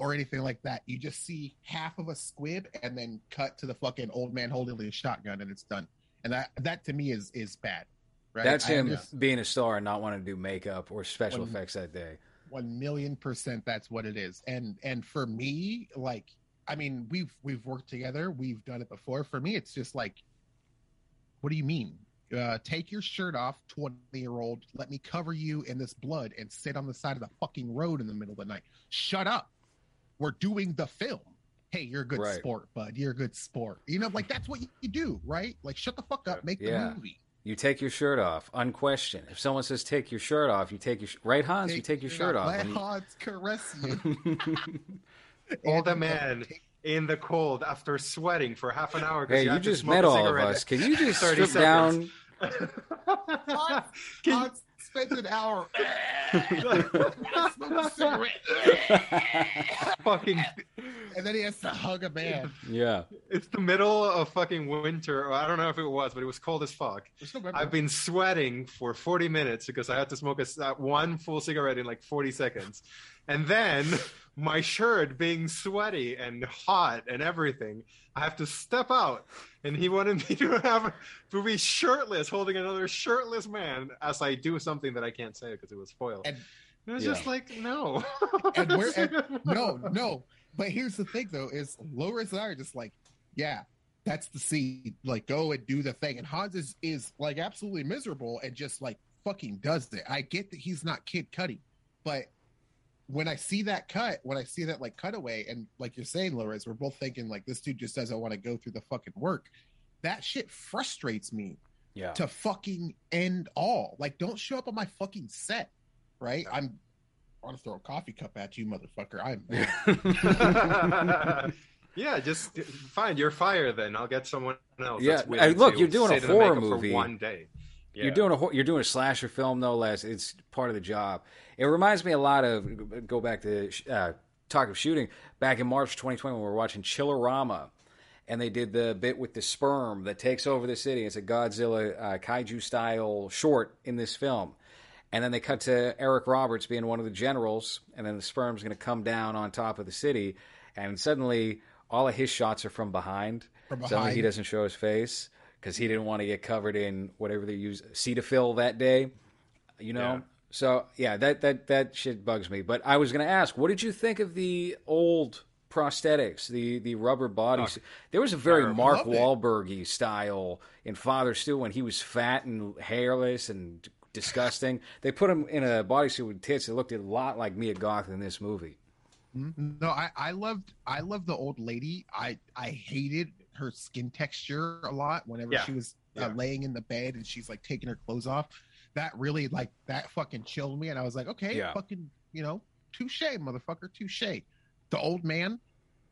[SPEAKER 3] or anything like that. You just see half of a squib and then cut to the fucking old man holding the shotgun, and it's done. And that that to me is is bad. Right?
[SPEAKER 1] That's
[SPEAKER 3] I
[SPEAKER 1] him
[SPEAKER 3] understand-
[SPEAKER 1] being a star and not wanting to do makeup or special
[SPEAKER 3] When-
[SPEAKER 1] effects that day.
[SPEAKER 3] one million percent that's what it is and and for me like i mean we've we've worked together we've done it before for me it's just like what do you mean uh take your shirt off 20 year old let me cover you in this blood and sit on the side of the fucking road in the middle of the night shut up we're doing the film hey you're a good
[SPEAKER 1] Right.
[SPEAKER 3] sport bud you're a good sport you know like that's what you, you do right like shut the fuck up uh, make
[SPEAKER 1] Yeah.
[SPEAKER 3] the movie
[SPEAKER 1] You take your shirt off, unquestioned. If someone says take your shirt off, you take your sh- right, Hans. you take your shirt off.
[SPEAKER 3] let
[SPEAKER 1] and-
[SPEAKER 3] Hans caress you
[SPEAKER 2] All the
[SPEAKER 3] And-
[SPEAKER 2] man in the cold after sweating for half an hour.
[SPEAKER 1] hey, you
[SPEAKER 2] had to
[SPEAKER 1] just met all of us. Can you just
[SPEAKER 2] 30
[SPEAKER 1] strip down?
[SPEAKER 3] Hans,
[SPEAKER 2] Can-
[SPEAKER 3] Hans spent an hour. Smoke a cigarette.
[SPEAKER 2] fucking
[SPEAKER 3] and then he has to hug a man.
[SPEAKER 1] yeah.
[SPEAKER 2] it's the middle of fucking winter i don't know if it was but it was cold as fuck i've been sweating for 40 minutes because i had to smoke a, uh, one full cigarette in like 40 seconds and then my shirt being sweaty and hot and everything i have to step out and he wanted me to have to be shirtless holding another shirtless man as i do something that i can't say because it was foiled
[SPEAKER 3] And-
[SPEAKER 2] it was
[SPEAKER 1] Yeah.
[SPEAKER 2] just like no
[SPEAKER 3] And we're and, no, no. But here's the thing, though, is Loris and I are just like, yeah, that's the scene. Like, go and do the thing. And Hans is is like absolutely miserable and just like fucking does it. I get that he's not Kid Cudi, but when I see that cut, when I see that like cutaway, and like you're saying, Loris, we're both thinking like this dude just doesn't want to go through the fucking work. That shit frustrates me
[SPEAKER 1] Yeah.
[SPEAKER 3] to fucking end all. Like, don't show up on my fucking set, right? I'm. I want to throw a coffee cup at you, motherfucker. I'm.
[SPEAKER 2] yeah, just fine. You're fired. Then I'll get someone else.
[SPEAKER 1] Yeah,
[SPEAKER 2] that's willing
[SPEAKER 1] hey, look, you're doing a
[SPEAKER 2] sit in the
[SPEAKER 1] horror movie.
[SPEAKER 2] for one day. Yeah.
[SPEAKER 1] You're doing a you're doing a slasher film, no less. It's part of the job. It reminds me a lot of go back to uh, talk of shooting back in March 2020 when we were watching Chillerama, and they did the bit with the sperm that takes over the city. It's a Godzilla uh, kaiju style short in this film, and then they cut to Eric Roberts being one of the generals, and then the sperm's going to come down on top of the city, and suddenly all of his shots are from behind.
[SPEAKER 3] From
[SPEAKER 1] Suddenly he doesn't show his face because he didn't want to get covered in whatever they use Cetaphil that day. You know.
[SPEAKER 2] Yeah.
[SPEAKER 1] So yeah, that that that shit bugs me. But I was going to ask, what did you think of the old prosthetics, the the rubber bodies? there was a very. Mark. Wahlbergy style in Father Stu when he was fat and hairless and disgusting. they put him in a bodysuit with tits. It looked a lot like Mia Goth in this movie. Mm-hmm.
[SPEAKER 3] No, I, I loved I loved the old lady. I I hated her skin texture a lot whenever
[SPEAKER 2] Yeah.
[SPEAKER 3] she was uh,
[SPEAKER 2] Yeah.
[SPEAKER 3] laying in the bed and she's like taking her clothes off. That really like that fucking chilled me, and I was like, okay,
[SPEAKER 1] Yeah.
[SPEAKER 3] fucking, you know, touche, motherfucker, touche. The old man.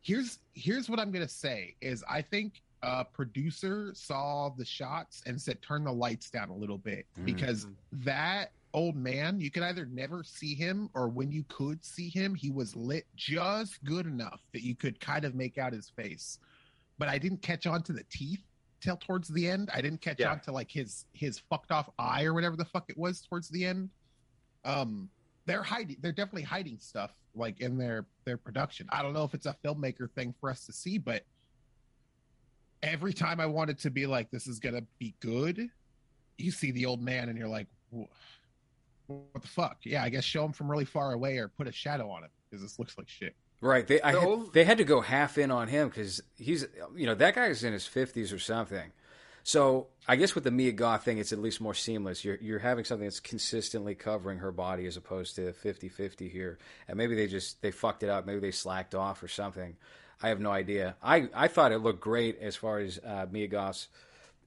[SPEAKER 3] Here's here's what I'm gonna say is I think a producer saw the shots and said turn the lights down a little bit
[SPEAKER 1] Mm.
[SPEAKER 3] because that old man you could either never see him or when you could see him he was lit just good enough that you could kind of make out his face but i didn't catch on to the teeth till towards the end. I didn't catch
[SPEAKER 2] Yeah.
[SPEAKER 3] on to like his his fucked off eye or whatever the fuck it was towards the end. Um they're hiding they're definitely hiding stuff like in their their production. I don't know if it's a filmmaker thing for us to see but every time i wanted to be like this is gonna be good you see the old man and you're like what the fuck? Yeah i guess show him from really far away or put a shadow on him because this looks like shit
[SPEAKER 1] Right. They I
[SPEAKER 2] The
[SPEAKER 1] had,
[SPEAKER 2] old-
[SPEAKER 1] they had to go half in on him because he's you know that guy's in his fifties or something. So I guess with the Mia Goth thing, it's at least more seamless. You're you're having something that's consistently covering her body as opposed to 50-50 here. And maybe they just they fucked it up. Maybe they slacked off or something. I have no idea. I, I thought it looked great as far as uh, Mia Goth's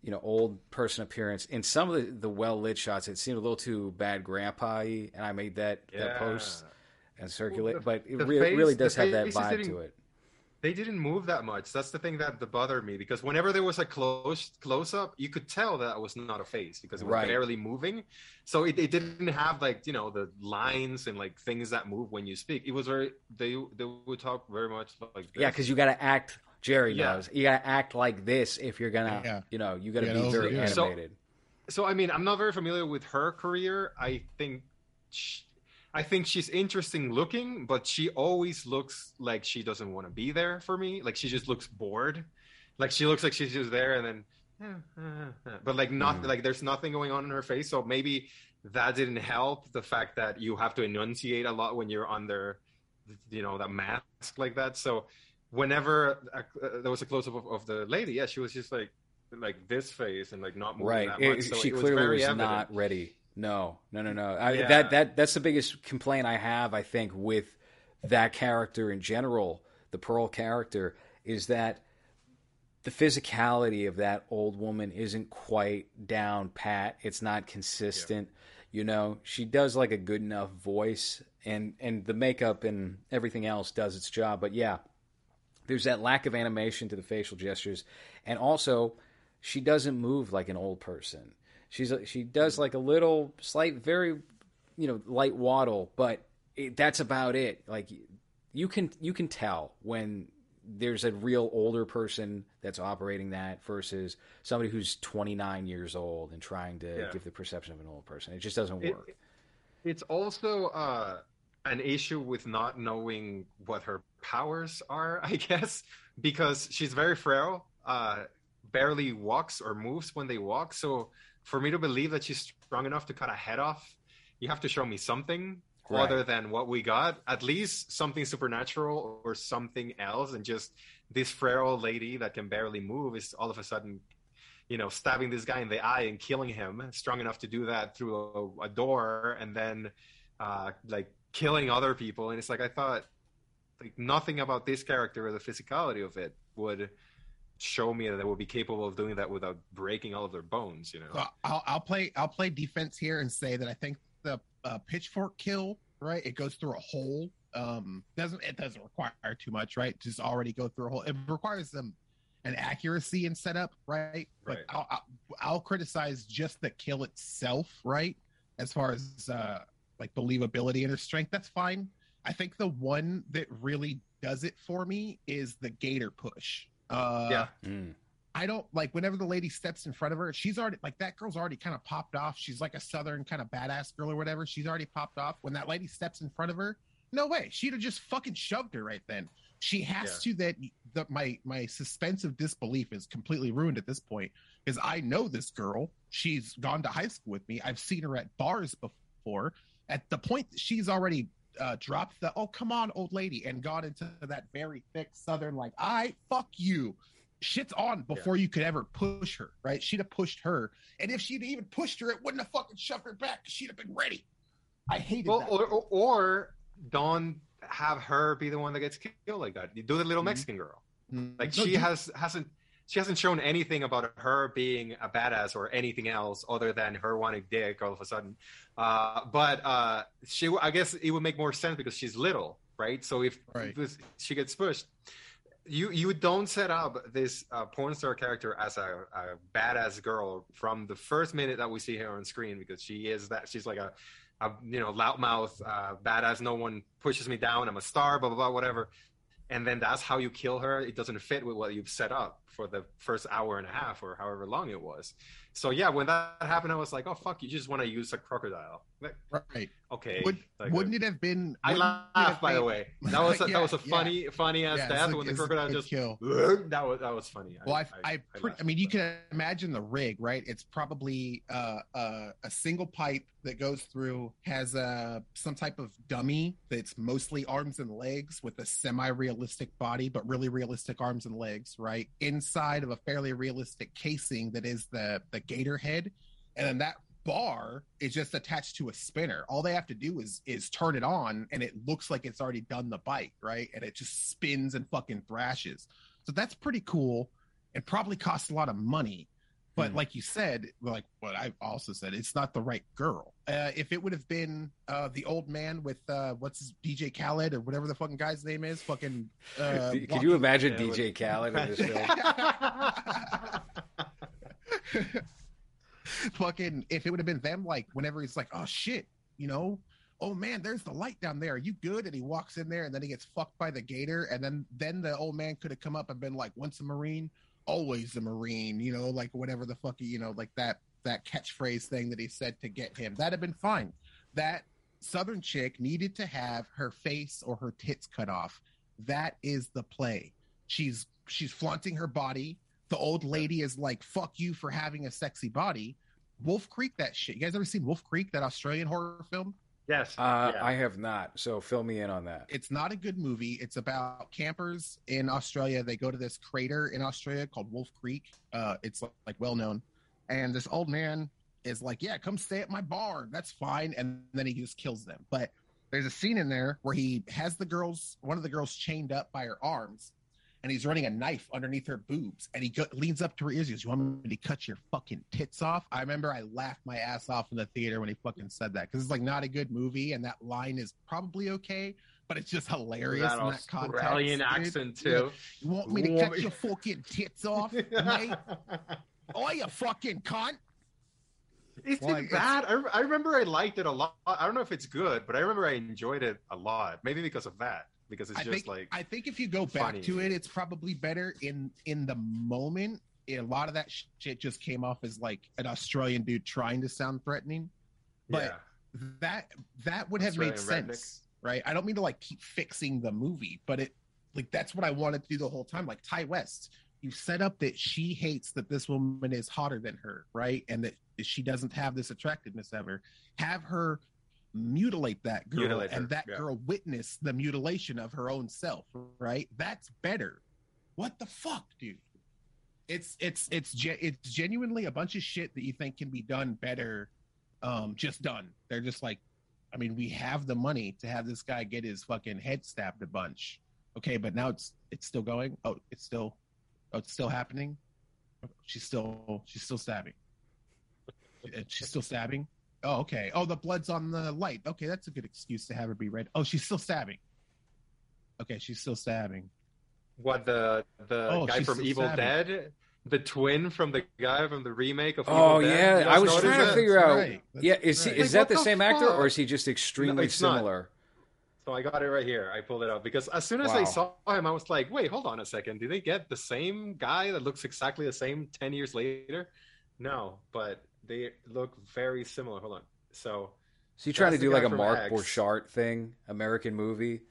[SPEAKER 1] you know old person appearance. In some of the, the well lit shots, it seemed a little too bad grandpa-y, and I made that,
[SPEAKER 2] Yeah.
[SPEAKER 1] that post and circulate.
[SPEAKER 2] Well, the-
[SPEAKER 1] but it re-
[SPEAKER 2] face-
[SPEAKER 1] really does have that vibe to it.
[SPEAKER 2] they didn't move that much. That's the thing that, that bothered me because whenever there was a close close up, you could tell that was not a face because it was
[SPEAKER 1] Right.
[SPEAKER 2] barely moving. So it, it didn't have like you know the lines and like things that move when you speak. It was very they they would talk very much like this.
[SPEAKER 1] Yeah, because you got to act. Jerry
[SPEAKER 2] Yeah.
[SPEAKER 1] knows you got to act like this if you're gonna,
[SPEAKER 3] Yeah.
[SPEAKER 1] you know, you got to
[SPEAKER 3] Yeah,
[SPEAKER 1] be very
[SPEAKER 3] are-
[SPEAKER 2] So-
[SPEAKER 1] animated.
[SPEAKER 2] so I mean, I'm not very familiar with her career. I think, sh I think she's interesting looking, but she always looks like she doesn't want to be there for me. Like she just looks bored. Like she looks like she's just there, and then, but like not
[SPEAKER 1] Mm.
[SPEAKER 2] like there's nothing going on in her face. So maybe that didn't help. The fact that you have to enunciate a lot when you're under, you know, that mask like that. So whenever uh, there was a close up of, of the lady, yeah, she was just like like this face and like not moving
[SPEAKER 1] Right.
[SPEAKER 2] that much. So
[SPEAKER 1] she
[SPEAKER 2] it was
[SPEAKER 1] clearly
[SPEAKER 2] very
[SPEAKER 1] was not ready. No, no, no, no. I,
[SPEAKER 2] Yeah.
[SPEAKER 1] That that that's the biggest complaint I have. I think with that character in general, the Pearl character, is that the physicality of that old woman isn't quite down pat. It's not consistent. You know, she does like a good enough voice, and and the makeup and everything else does its job. But yeah, there's that lack of animation to the facial gestures, and also she doesn't move like an old person. She's a, she does like a little slight, very you know light waddle, but it, that's about it. Like you can you can tell when there's a real older person that's operating that versus somebody who's 29 years old and trying to
[SPEAKER 2] Yeah.
[SPEAKER 1] give the perception of an old person. It just doesn't
[SPEAKER 2] It-
[SPEAKER 1] work.
[SPEAKER 2] It's also uh, an issue with not knowing what her powers are, I guess, because she's very frail, uh, barely walks or moves when they walk. So for me to believe that she's strong enough to cut a head off, you have to show me something
[SPEAKER 1] Right.
[SPEAKER 2] other than what we got. At least something supernatural or something else, and just this frail lady that can barely move is all of a sudden you know, stabbing this guy in the eye and killing him, strong enough to do that through a, a door, and then uh, like killing other people. And it's like I thought, like nothing about this character or the physicality of it would show me that they would be capable of doing that without breaking all of their bones. You know,
[SPEAKER 3] So I'll, I'll play I'll play defense here and say that I think the uh, pitchfork kill right it goes through a hole. Um doesn't it doesn't require too much right? Just already go through a hole. It requires them an accuracy and setup right? But
[SPEAKER 2] Right.
[SPEAKER 3] I'll, I'll I'll criticize just the kill itself right? As far as uh like believability and her strength that's fine. I think the one that really does it for me is the gator push uh
[SPEAKER 2] Yeah.
[SPEAKER 1] Mm.
[SPEAKER 3] I don't like whenever the lady steps in front of her, she's already like that girl's already kind of popped off. She's like a southern kind of badass girl or whatever. She's already popped off. When that lady steps in front of her, no way. She'd have just fucking shoved her right then. She has to that the, my my suspense of disbelief is completely ruined at this point because I know this girl. She's gone to high school with me. I've seen her at bars before. At the point that she's already uh, dropped the oh come on old lady and got into that very thick southern like I fuck you shit's on before you could ever push her, right? She'd have pushed her, and if she'd even pushed her, it wouldn't have fucking shoved her back. She'd have been ready. I hated
[SPEAKER 2] well,
[SPEAKER 3] that.
[SPEAKER 2] or, or or don't have her be the one that gets killed like that. You do the little
[SPEAKER 3] Mhm.
[SPEAKER 2] Mexican girl.
[SPEAKER 3] Mm.
[SPEAKER 2] Like
[SPEAKER 3] No,
[SPEAKER 2] she
[SPEAKER 3] dude,
[SPEAKER 2] has hasn't she hasn't shown anything about her being a badass or anything else other than her wanting dick all of a sudden. Uh, but uh, she, I guess it would make more sense because she's little, right? So if
[SPEAKER 3] Right.
[SPEAKER 2] she gets pushed, you you don't set up this uh, porn star character as a, a badass girl from the first minute that we see her on screen because she is that she's like a, a you know loudmouth uh, badass. No one pushes me down. I'm a star. Blah blah blah. Whatever and then that's how you kill her. It doesn't fit with what you've set up for the first hour and a half or however long it was. So yeah, when that happened, I was like, oh fuck, you just want to use a crocodile. Like,
[SPEAKER 3] right?
[SPEAKER 2] okay,
[SPEAKER 3] Would,
[SPEAKER 2] like,
[SPEAKER 3] wouldn't it have been?
[SPEAKER 2] I laughed
[SPEAKER 3] have
[SPEAKER 2] by the way. That was a,
[SPEAKER 3] Yeah,
[SPEAKER 2] that was a
[SPEAKER 3] yeah.
[SPEAKER 2] funny funny ass
[SPEAKER 3] Yeah,
[SPEAKER 2] death
[SPEAKER 3] a-
[SPEAKER 2] when the crocodile just
[SPEAKER 3] kill.
[SPEAKER 2] that was that was funny.
[SPEAKER 3] Well, I, I, pretty,
[SPEAKER 2] laughed
[SPEAKER 3] I mean, you can imagine the rig, right? It's probably uh, uh, a single pipe that goes through, has a some type of dummy that's mostly arms and legs with a semi-realistic body, but really realistic arms and legs, right? In inside of a fairly realistic casing that is the the gator head, and then that bar is just attached to a spinner. All they have to do is is turn it on, and it looks like it's already done the bite, right? And it just spins and fucking thrashes. So that's pretty cool. It probably costs a lot of money, but
[SPEAKER 1] Hmm.
[SPEAKER 3] like you said, like what I've also said, it's not the right girl. Uh, if it would have been uh, the old man with uh, what's his DJ Khaled or whatever the fucking guy's name is, fucking. Uh,
[SPEAKER 1] Could
[SPEAKER 3] walking-
[SPEAKER 1] you imagine
[SPEAKER 2] Yeah,
[SPEAKER 1] DJ
[SPEAKER 2] with-
[SPEAKER 1] Khaled in this film?
[SPEAKER 3] fucking if it would have been them like whenever he's like oh shit you know oh man there's the light down there are you good and he walks in there and then he gets fucked by the gator and then then the old man could have come up and been like once a marine always the marine you know like whatever the fuck you know like that that catchphrase thing that he said to get him. That'd have been fine. That southern chick needed to have her face or her tits cut off. That is the play. She's she's flaunting her body. The old lady is like fuck you for having a sexy body. Wolf creek that shit. You guys ever seen wolf creek that australian horror film
[SPEAKER 2] yes.
[SPEAKER 1] Uh,
[SPEAKER 2] yeah.
[SPEAKER 1] I have not. So fill me in on that.
[SPEAKER 3] it's not a good movie it's about campers in australia they go to this crater in australia called wolf creek uh it's like, like well known and this old man is like yeah come stay at my bar that's fine and then he just kills them but there's a scene in there where he has the girls one of the girls chained up by her arms and he's running a knife underneath her boobs and he go- leans up to her ears he goes you want me to cut your fucking tits off i remember i laughed my ass off in the theater when he fucking said that because it's like not a good movie and that line is probably okay but it's just hilarious
[SPEAKER 2] that
[SPEAKER 3] in that context
[SPEAKER 2] Australian
[SPEAKER 3] dude.
[SPEAKER 2] accent
[SPEAKER 3] Yeah.
[SPEAKER 2] too.
[SPEAKER 3] you want me to
[SPEAKER 2] Want
[SPEAKER 3] cut your fucking tits off mate oh you fucking cunt
[SPEAKER 2] Is
[SPEAKER 3] Like,
[SPEAKER 2] it
[SPEAKER 3] it's-
[SPEAKER 2] bad? I, I remember I liked it a lot. I don't know if it's good, but I remember I enjoyed it a lot. Maybe because of that. Because it's
[SPEAKER 3] I
[SPEAKER 2] just
[SPEAKER 3] think
[SPEAKER 2] like
[SPEAKER 3] I think if you go back to it, it's probably better in in the moment. A lot of that shit just came off as like an Australian dude trying to sound threatening. but-
[SPEAKER 2] yeah.
[SPEAKER 3] That that would have made
[SPEAKER 2] Australian
[SPEAKER 3] sense, right? I don't mean to like keep fixing the movie, but it like that's what I wanted to do the whole time. Like Ti West, you set up that she hates that this woman is hotter than her, right? And that she doesn't have this attractiveness ever. Have her mutilate that girl
[SPEAKER 2] Mutilate
[SPEAKER 3] and that
[SPEAKER 2] yeah.
[SPEAKER 3] girl witness the mutilation of her own self, right? That's better. What the fuck, dude? It's it's it's it's genuinely a bunch of shit that you think can be done better um just done. They're just like I mean, we have the money to have this guy get his fucking head stabbed a bunch. Okay, but now it's it's still going. Oh, it's still oh, it's still happening. She's still she's still stabbing. She's still stabbing. Oh, okay. Oh, the blood's on the light. Okay, that's a good excuse to have her be red. Oh, she's still stabbing. Okay, she's still stabbing.
[SPEAKER 2] What the the
[SPEAKER 3] Oh,
[SPEAKER 2] guy from Evil
[SPEAKER 3] savage.
[SPEAKER 2] Dead, the twin from the guy from the remake of
[SPEAKER 1] Oh
[SPEAKER 2] Evil Dead?
[SPEAKER 1] Oh yeah,
[SPEAKER 2] You
[SPEAKER 1] I was trying to figure
[SPEAKER 3] That's
[SPEAKER 1] out.
[SPEAKER 3] right.
[SPEAKER 1] Yeah, is
[SPEAKER 3] right.
[SPEAKER 1] he, is
[SPEAKER 2] Like,
[SPEAKER 1] that the
[SPEAKER 2] the
[SPEAKER 1] same actor, or is he just extremely
[SPEAKER 2] it's not.
[SPEAKER 1] similar?
[SPEAKER 2] So I got it right here. I pulled it up because as soon as I saw him, I was like, "Wait, hold on a second. Do they get the same guy that looks exactly the same ten years later?" No, but they look very similar. Hold on. So
[SPEAKER 1] Is he trying to do like a Mark
[SPEAKER 2] X.
[SPEAKER 1] Borchardt thing, American movie?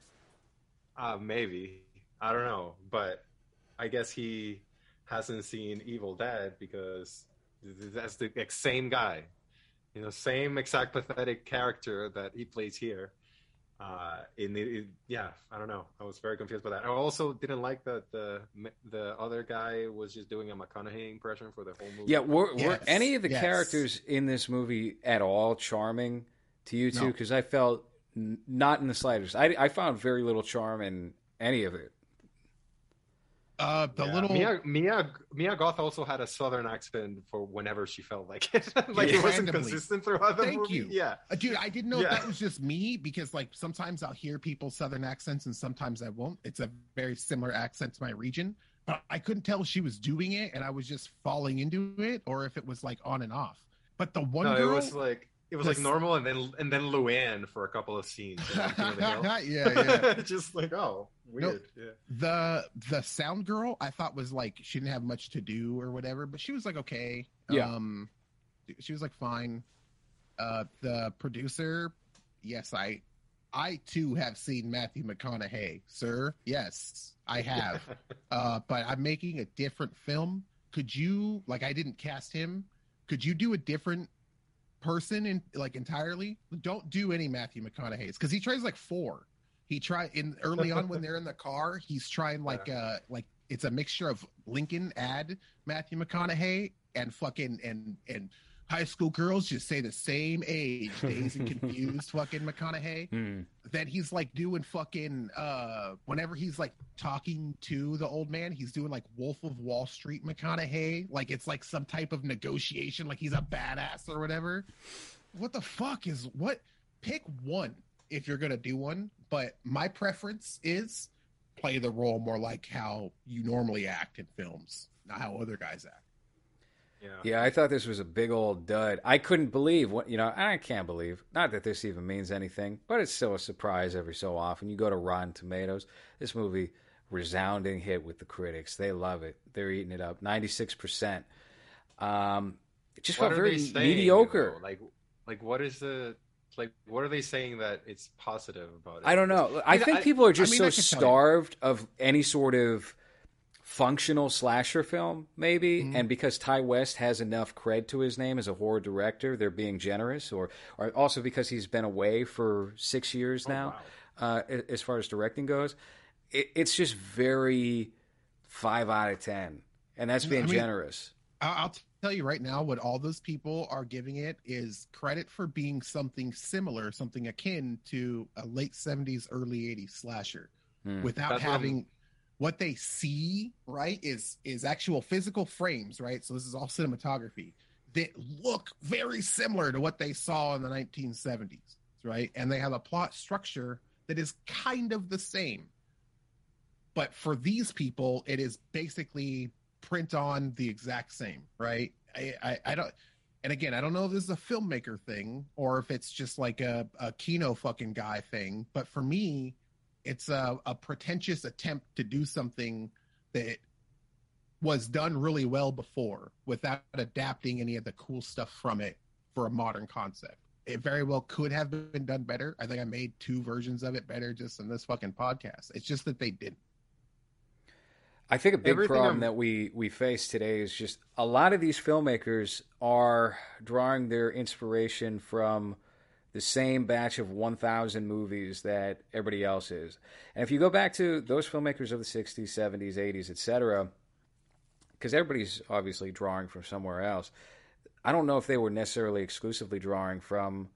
[SPEAKER 2] Uh, maybe. I don't know. But I guess he hasn't seen Evil Dead because that's the same guy. You know, same exact pathetic character that he plays here. Uh, in the, it- yeah, I don't know. I was very confused by that. I also didn't like that the the other guy was just doing a McConaughey impression for the whole movie.
[SPEAKER 1] Yeah, were, were any of the
[SPEAKER 3] yes.
[SPEAKER 1] characters in this movie at all charming to you two?
[SPEAKER 3] No.
[SPEAKER 1] Because I felt n- not in the slightest. I, I found very little charm in any of it.
[SPEAKER 3] Uh, the
[SPEAKER 2] Yeah,
[SPEAKER 3] little
[SPEAKER 2] Mia Mia Mia Goth also had a southern accent for whenever she felt like it. like
[SPEAKER 3] Yeah,
[SPEAKER 2] it wasn't
[SPEAKER 3] randomly.
[SPEAKER 2] consistent throughout the
[SPEAKER 3] Thank
[SPEAKER 2] movie.
[SPEAKER 3] you.
[SPEAKER 2] Yeah.
[SPEAKER 3] Uh, dude, I didn't know
[SPEAKER 2] Yeah.
[SPEAKER 3] if that was just me because, like, sometimes I'll hear people's southern accents and sometimes I won't. It's a very similar accent to my region, but I couldn't tell if she was doing it and I was just falling into it or if it was like on and off. But the one
[SPEAKER 2] No,
[SPEAKER 3] girl,
[SPEAKER 2] it was like it was like normal, and then and then Luanne for a couple of scenes. you know, King of the Hill.
[SPEAKER 3] yeah, yeah.
[SPEAKER 2] Just like oh, weird. Yeah.
[SPEAKER 3] the the sound girl I thought was like she didn't have much to do or whatever, but she was like okay.
[SPEAKER 1] Yeah.
[SPEAKER 3] Um, she was like fine. Uh, the producer, yes, I, I too have seen Matthew McConaughey, sir. Yes, I have. uh, but I'm making a different film. Could you like I didn't cast him? Could you do a different person in like entirely? Don't do any Matthew McConaughey's because he tries like four. He try in early on when they're in the car, he's trying like uh like it's a mixture of Lincoln ad Matthew McConaughey and fucking and and high school girls just say the same age, dazed and confused fucking McConaughey.
[SPEAKER 1] Hmm.
[SPEAKER 3] Then he's like doing fucking uh whenever he's like talking to the old man, he's doing like Wolf of Wall Street McConaughey. Like it's like some type of negotiation, like he's a badass or whatever. What the fuck is what pick one if you're gonna do one, but my preference is play the role more like how you normally act in films, not how other guys act.
[SPEAKER 2] Yeah.
[SPEAKER 1] Yeah, I thought this was a big old dud. I couldn't believe what you know. I can't believe not that this even means anything, but it's still a surprise every so often. You go to Rotten Tomatoes, this movie resounding hit with the critics. They love it. They're eating it up. Ninety six percent. Um, it just
[SPEAKER 2] What
[SPEAKER 1] felt very
[SPEAKER 2] saying,
[SPEAKER 1] mediocre.
[SPEAKER 2] though? Like, like what is the like? What are they saying that it's positive about it?
[SPEAKER 1] I don't know. I think
[SPEAKER 2] I-
[SPEAKER 1] people are just
[SPEAKER 3] mean,
[SPEAKER 1] so
[SPEAKER 3] I tell you.
[SPEAKER 1] starved of any sort of functional slasher film, maybe,
[SPEAKER 3] Mhm.
[SPEAKER 1] and because Ti West has enough cred to his name as a horror director, they're being generous, or, or also because he's been away for six years
[SPEAKER 2] Oh,
[SPEAKER 1] now,
[SPEAKER 2] wow.
[SPEAKER 1] uh, as far as directing goes. It, it's just very five out of ten, and that's being
[SPEAKER 3] I mean-
[SPEAKER 1] generous.
[SPEAKER 3] I'll, I'll tell you right now what all those people are giving it is credit for being something similar, something akin to a late 70s, early 80s slasher
[SPEAKER 1] Hmm.
[SPEAKER 3] without
[SPEAKER 2] That's
[SPEAKER 3] having what they see, right, is is actual physical frames, right? So this is all cinematography that look very similar to what they saw in the 1970s, right? And they have a plot structure that is kind of the same. But for these people, it is basically print on the exact same, right? I, I, I don't and again, I don't know if this is a filmmaker thing or if it's just like a, a Kino fucking guy thing, but for me, it's a, a pretentious attempt to do something that was done really well before without adapting any of the cool stuff from it for a modern concept. It very well could have been done better. I think I made two versions of it better just in this fucking podcast. It's just that they didn't.
[SPEAKER 1] I think a big
[SPEAKER 2] Everything
[SPEAKER 1] problem
[SPEAKER 2] I'm-
[SPEAKER 1] that we we face today is just a lot of these filmmakers are drawing their inspiration from the same batch of 1000 movies that everybody else is. And if you go back to those filmmakers of the 60s, 70s, 80s, etc., because everybody's obviously drawing from somewhere else. I don't know if they were necessarily exclusively drawing from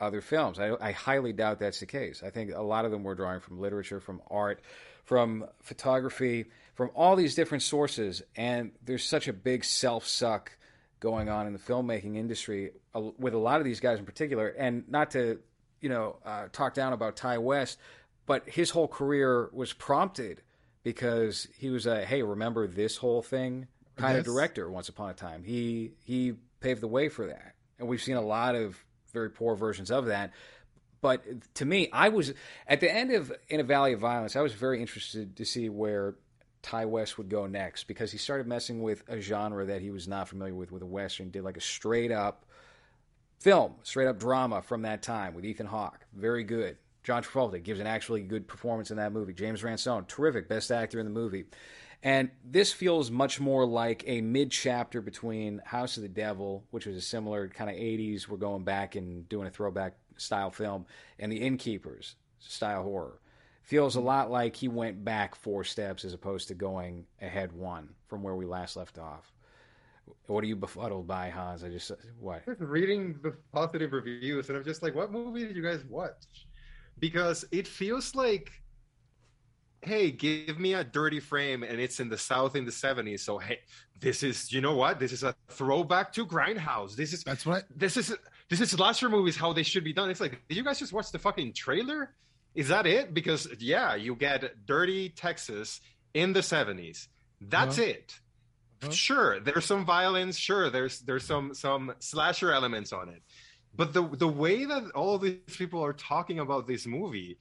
[SPEAKER 1] other films. I, I highly doubt that's the case. I think a lot of them were drawing from literature, from art, from photography, from all these different sources. And there's such a big self suck going on in the filmmaking industry with a lot of these guys in particular. And not to, you know, uh, talk down about Ti West, but his whole career was prompted because he was a hey, remember this whole thing kind of director once upon a time. He he paved the way for that, and we've seen a lot of very poor versions of that. But to me, I was at the end of In a Valley of Violence. I was very interested to see where Ti West would go next because he started messing with a genre that he was not familiar with with a western. Did like a straight up film, straight up drama from that time with Ethan Hawke. Very good. John Travolta gives an actually good performance in that movie. James Ransone, terrific, best actor in the movie. And this feels much more like a mid chapter between House of the Devil, which was a similar kind of 80s, we're going back and doing a throwback style film, and The Innkeepers style horror. Feels a lot like he went back four steps as opposed to going ahead one from where we last left off. What are you befuddled by, Hans? I just, what?
[SPEAKER 2] just reading the positive reviews and I'm just like, what movie did you guys watch? Because it feels like, hey, give me a dirty frame and it's in the South in the 70s. So, hey, this is, you know what? This is a throwback to Grindhouse. This is,
[SPEAKER 3] That's what
[SPEAKER 2] this is, this is slasher movies, how they should be done. It's like, did you guys just watch the fucking trailer? Is that it? Because, yeah, you get dirty Texas in the 70s. That's
[SPEAKER 3] Uh-huh.
[SPEAKER 2] it
[SPEAKER 3] Uh-huh.
[SPEAKER 2] sure there's some violence sure there's there's some some slasher elements on it but the the way that all these people are talking about this movie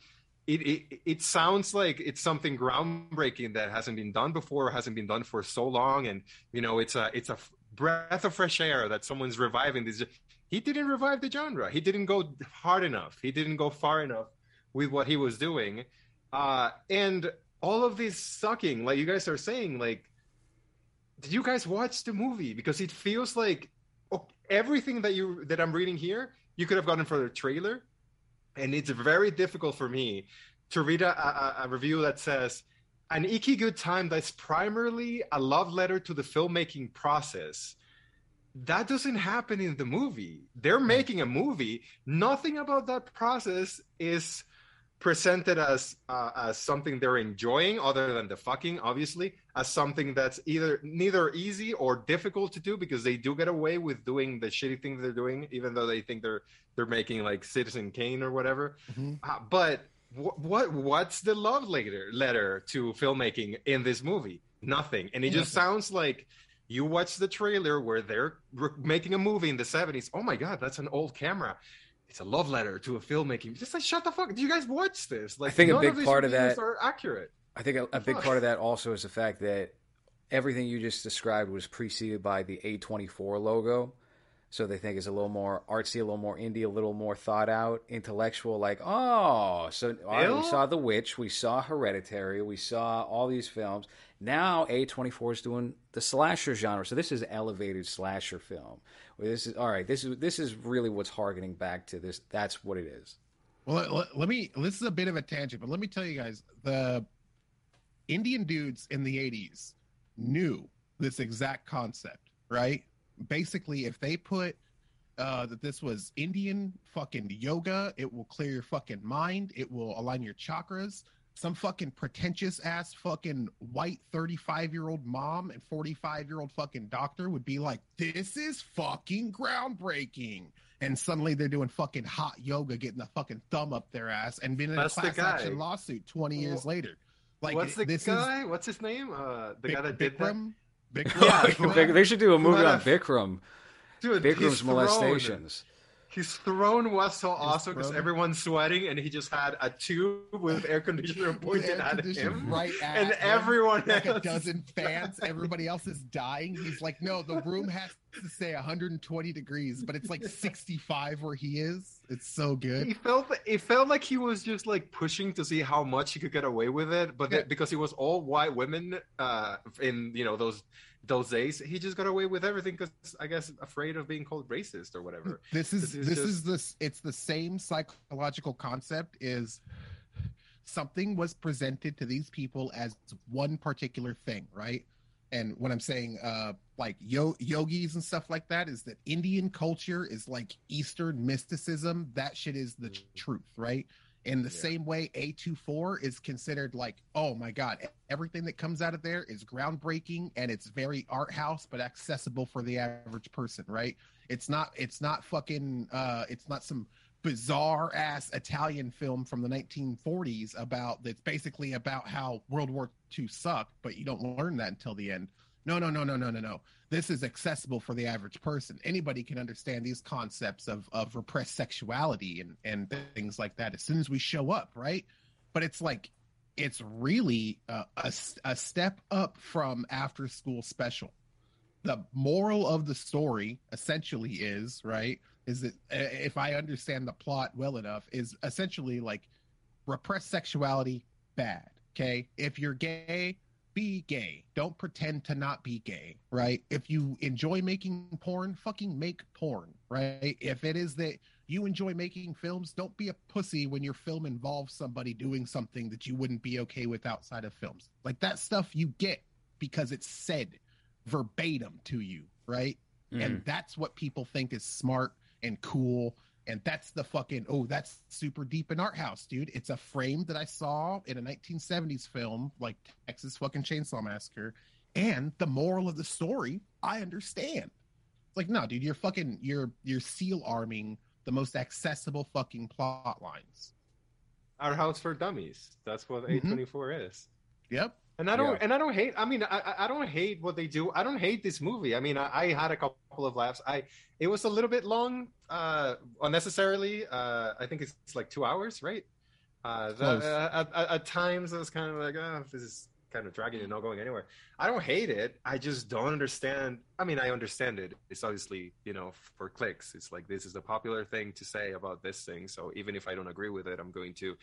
[SPEAKER 2] it, it it sounds like it's something groundbreaking that hasn't been done before hasn't been done for so long and you know it's a it's a breath of fresh air that someone's reviving this he didn't revive the genre he didn't go hard enough he didn't go far enough with what he was doing. Uh and all of this sucking like you guys are saying like did you guys watch the movie? Because it feels like oh, everything that you that i'm reading here you could have gotten for the trailer. And it's very difficult for me to read a, a, a review that says an icky good time that's primarily a love letter to the filmmaking process. That doesn't happen in the movie. They're making a movie. Nothing about that process is presented as uh, as something they're enjoying other than the fucking obviously as something that's either neither easy or difficult to do because they do get away with doing the shitty thing they're doing even though they think they're they're making like citizen kane or whatever.
[SPEAKER 3] Mhm.
[SPEAKER 2] uh, but wh- what what's the love letter letter to filmmaking in this movie? Nothing. And it just sounds like you watch the trailer where they're re- making a movie in the 70s oh my god that's an old camera it's a love letter to a filmmaking just like shut the fuck do you guys watch this? Like
[SPEAKER 1] think a big
[SPEAKER 2] of
[SPEAKER 1] part of that-
[SPEAKER 2] are accurate.
[SPEAKER 1] I think a, a big part of that also is the fact that everything you just described was preceded by the A24 logo. So they think it's a little more artsy, a little more indie, a little more thought out, intellectual. Like, oh, so right, we saw The Witch, we saw Hereditary, we saw all these films. Now A24 is doing the slasher genre. So this is elevated slasher film. This is all right. This is this is really what's harkening back to this. That's what it is.
[SPEAKER 3] Well, let, let- let me. This is a bit of a tangent, but let me tell you guys: the Indian dudes in the '80s knew this exact concept, right? Basically, if they put uh, that this was Indian fucking yoga, it will clear your fucking mind, it will align your chakras. Some fucking pretentious ass fucking white 35 year old mom and 45 year old fucking doctor would be like, This is fucking groundbreaking. And suddenly they're doing fucking hot yoga, getting the fucking thumb up their ass, and being in
[SPEAKER 2] That's
[SPEAKER 3] a class action lawsuit twenty years later. Like
[SPEAKER 2] what's the
[SPEAKER 3] this
[SPEAKER 2] guy? What's his name? Uh the
[SPEAKER 3] is
[SPEAKER 2] guy that did that
[SPEAKER 3] Bikram.
[SPEAKER 2] Yeah,
[SPEAKER 1] They- they should do a movie on
[SPEAKER 2] a-
[SPEAKER 1] Bikram.
[SPEAKER 2] dude
[SPEAKER 1] Bikram's
[SPEAKER 2] throne-
[SPEAKER 1] molestations.
[SPEAKER 2] He's thrown was so awesome because everyone's sweating, and he just had a tube with air conditioner
[SPEAKER 3] With
[SPEAKER 2] pointed
[SPEAKER 3] air
[SPEAKER 2] at him,
[SPEAKER 3] right at
[SPEAKER 2] and
[SPEAKER 3] him,
[SPEAKER 2] everyone
[SPEAKER 3] like a dozen fans. Everybody else is dying. He's like, no, the room has to say 120 degrees, but it's like 65 where he is. It's so
[SPEAKER 2] He
[SPEAKER 3] good.
[SPEAKER 2] felt it felt like he was just like pushing to see how much he could get away with it, but
[SPEAKER 3] Yeah.
[SPEAKER 2] because he was all white women uh, in you know those those days, he just got away with everything because I guess afraid of being called racist or whatever.
[SPEAKER 3] This is
[SPEAKER 2] This is
[SPEAKER 3] this
[SPEAKER 2] just-
[SPEAKER 3] is this. It's the same psychological concept. Is something was presented to these people as one particular thing, right? And when I'm saying uh like yo- yogis and stuff like that, is that Indian culture is like Eastern mysticism. That shit is the
[SPEAKER 2] Mm.
[SPEAKER 3] truth, right? In the
[SPEAKER 2] Yeah.
[SPEAKER 3] same way, A24 is considered like, oh my God, everything that comes out of there is groundbreaking and it's very art house, but accessible for the average person, right? It's not, it's not fucking, uh, it's not some bizarre ass Italian film from the 1940s about that's basically about how World War II sucked, but you don't learn that until the end. No, no, no, no, no, no, no. This is accessible for the average person. Anybody can understand these concepts of of repressed sexuality and and things like that as soon as we show up, right? But it's like it's really a a a step up from after school special. The moral of the story essentially is right is that if I understand the plot well enough, is essentially like repressed sexuality bad. Okay, if you're gay, be gay. Don't pretend to not be gay, right? If you enjoy making porn, fucking make porn, right? If it is that you enjoy making films, don't be a pussy when your film involves somebody doing something that you wouldn't be okay with outside of films. Like that stuff you get because it's said verbatim to you, right?
[SPEAKER 1] Mhm.
[SPEAKER 3] And that's what people think is smart and cool. And that's the fucking oh, that's super deep in art house, dude. It's a frame that I saw in a 1970s film like Texas fucking Chainsaw Massacre. And the moral of the story, I understand. It's like, no, dude, you're fucking you're you're seal arming the most accessible fucking plot lines.
[SPEAKER 2] Our house for dummies. That's what
[SPEAKER 3] Mhm.
[SPEAKER 2] A24 is.
[SPEAKER 3] Yep.
[SPEAKER 2] And I don't,
[SPEAKER 1] Yeah.
[SPEAKER 2] and I don't hate. I mean, I, I- don't hate what they do. I don't hate this movie. I mean, I, I had a couple of laughs. I, it was a little bit long, uh, unnecessarily. Uh, I think it's, it's like two hours, right? Uh,
[SPEAKER 3] Close.
[SPEAKER 2] uh, at, at, at times, I was kind of like, oh, this is kind of dragging and not going anywhere. I don't hate it. I just don't understand. I mean, I understand it. It's obviously, you know, for clicks. It's like this is the popular thing to say about this thing. So even if I don't agree with it, I'm going to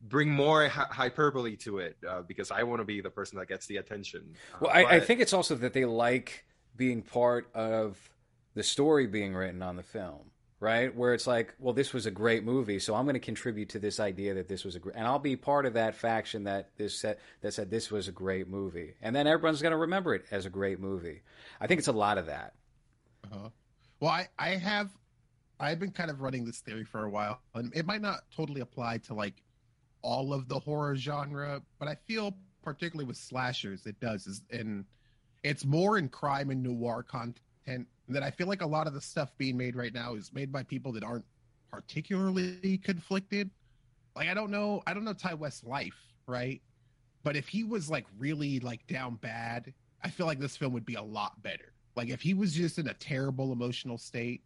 [SPEAKER 2] bring more hy- hyperbole to it uh, because I want to be the person that gets the attention. Uh,
[SPEAKER 1] Well, I, I think it's also that they like being part of the story being written on the film. right? Where it's like, well, this was a great movie, so I'm going to contribute to this idea that this was a great, and I'll be part of that faction that this said that said this was a great movie, and then everyone's going to remember it as a great movie. I think it's a lot of that.
[SPEAKER 3] Uh-huh. Well, I, I have, I've been kind of running this theory for a while, and it might not totally apply to like all of the horror genre, but I feel particularly with slashers, it does. Is and it's more in crime and noir content that I feel like a lot of the stuff being made right now is made by people that aren't particularly conflicted. Like I don't know, I don't know Ti West's life, right? But if he was like really like down bad, I feel like this film would be a lot better. Like if he was just in a terrible emotional state,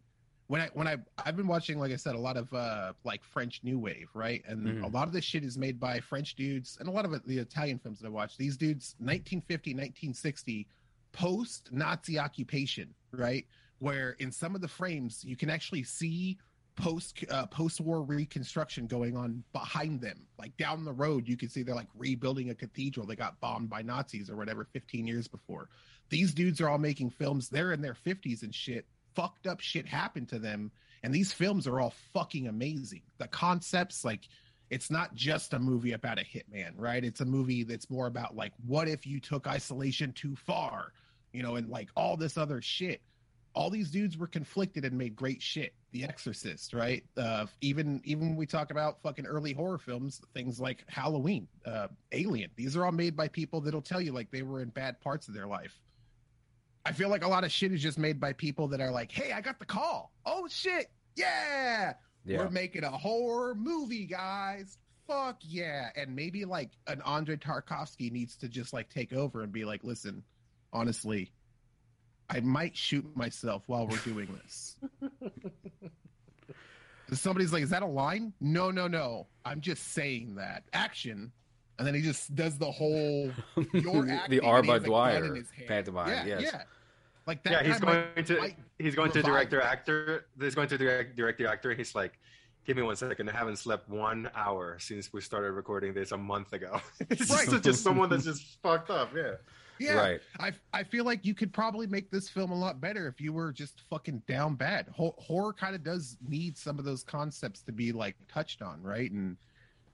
[SPEAKER 3] when I when I I've been watching, like I said, a lot of uh like French New Wave, right? And
[SPEAKER 1] Mhm.
[SPEAKER 3] a lot of this shit is made by French dudes, and a lot of it, the Italian films that I watch. These dudes, 1950, 1960, post Nazi occupation, right? Where in some of the frames you can actually see post uh, post war reconstruction going on behind them. Like down the road, you can see they're like rebuilding a cathedral that got bombed by Nazis or whatever 15 years before. These dudes are all making films. They're in their 50s and shit. Fucked up shit happened to them, and these films are all fucking amazing. The concepts, like, it's not just a movie about a hitman, right? It's a movie that's more about like, what if you took isolation too far, you know, and like all this other shit all these dudes were conflicted and made great shit. The Exorcist, right? Uh, even even when we talk about fucking early horror films, things like Halloween, uh, Alien, these are all made by people that'll tell you like they were in bad parts of their life. I feel like a lot of shit is just made by people that are like, "Hey, I got the call. Oh shit, yeah,
[SPEAKER 1] Yeah,
[SPEAKER 3] we're making a horror movie, guys. Fuck yeah!" And maybe like an Andrei Tarkovsky needs to just like take over and be like, "Listen, honestly." I might shoot myself while we're doing this. Somebody's like, "Is that a line?" No, no, no. I'm just saying that action, and then he just does the whole you're acting,
[SPEAKER 1] the
[SPEAKER 3] and
[SPEAKER 1] R.
[SPEAKER 3] he has a gun
[SPEAKER 1] Dwyer
[SPEAKER 3] in his hand.
[SPEAKER 1] pantomime.
[SPEAKER 3] Yeah,
[SPEAKER 1] yes.
[SPEAKER 3] yeah. Like that.
[SPEAKER 2] yeah, he's
[SPEAKER 3] guy might-
[SPEAKER 2] going to
[SPEAKER 3] might
[SPEAKER 2] he's going to
[SPEAKER 3] revive
[SPEAKER 2] director actor. He's going to direct director actor. He's like, give me one second. I haven't slept one hour since we started recording this a month ago. it's
[SPEAKER 3] Right.
[SPEAKER 2] just, just someone that's just fucked up. Yeah.
[SPEAKER 3] Yeah,
[SPEAKER 1] Right.
[SPEAKER 3] I I feel like you could probably make this film a lot better if you were just fucking down bad. Ho- horror kind of does need some of those concepts to be like touched on, right? And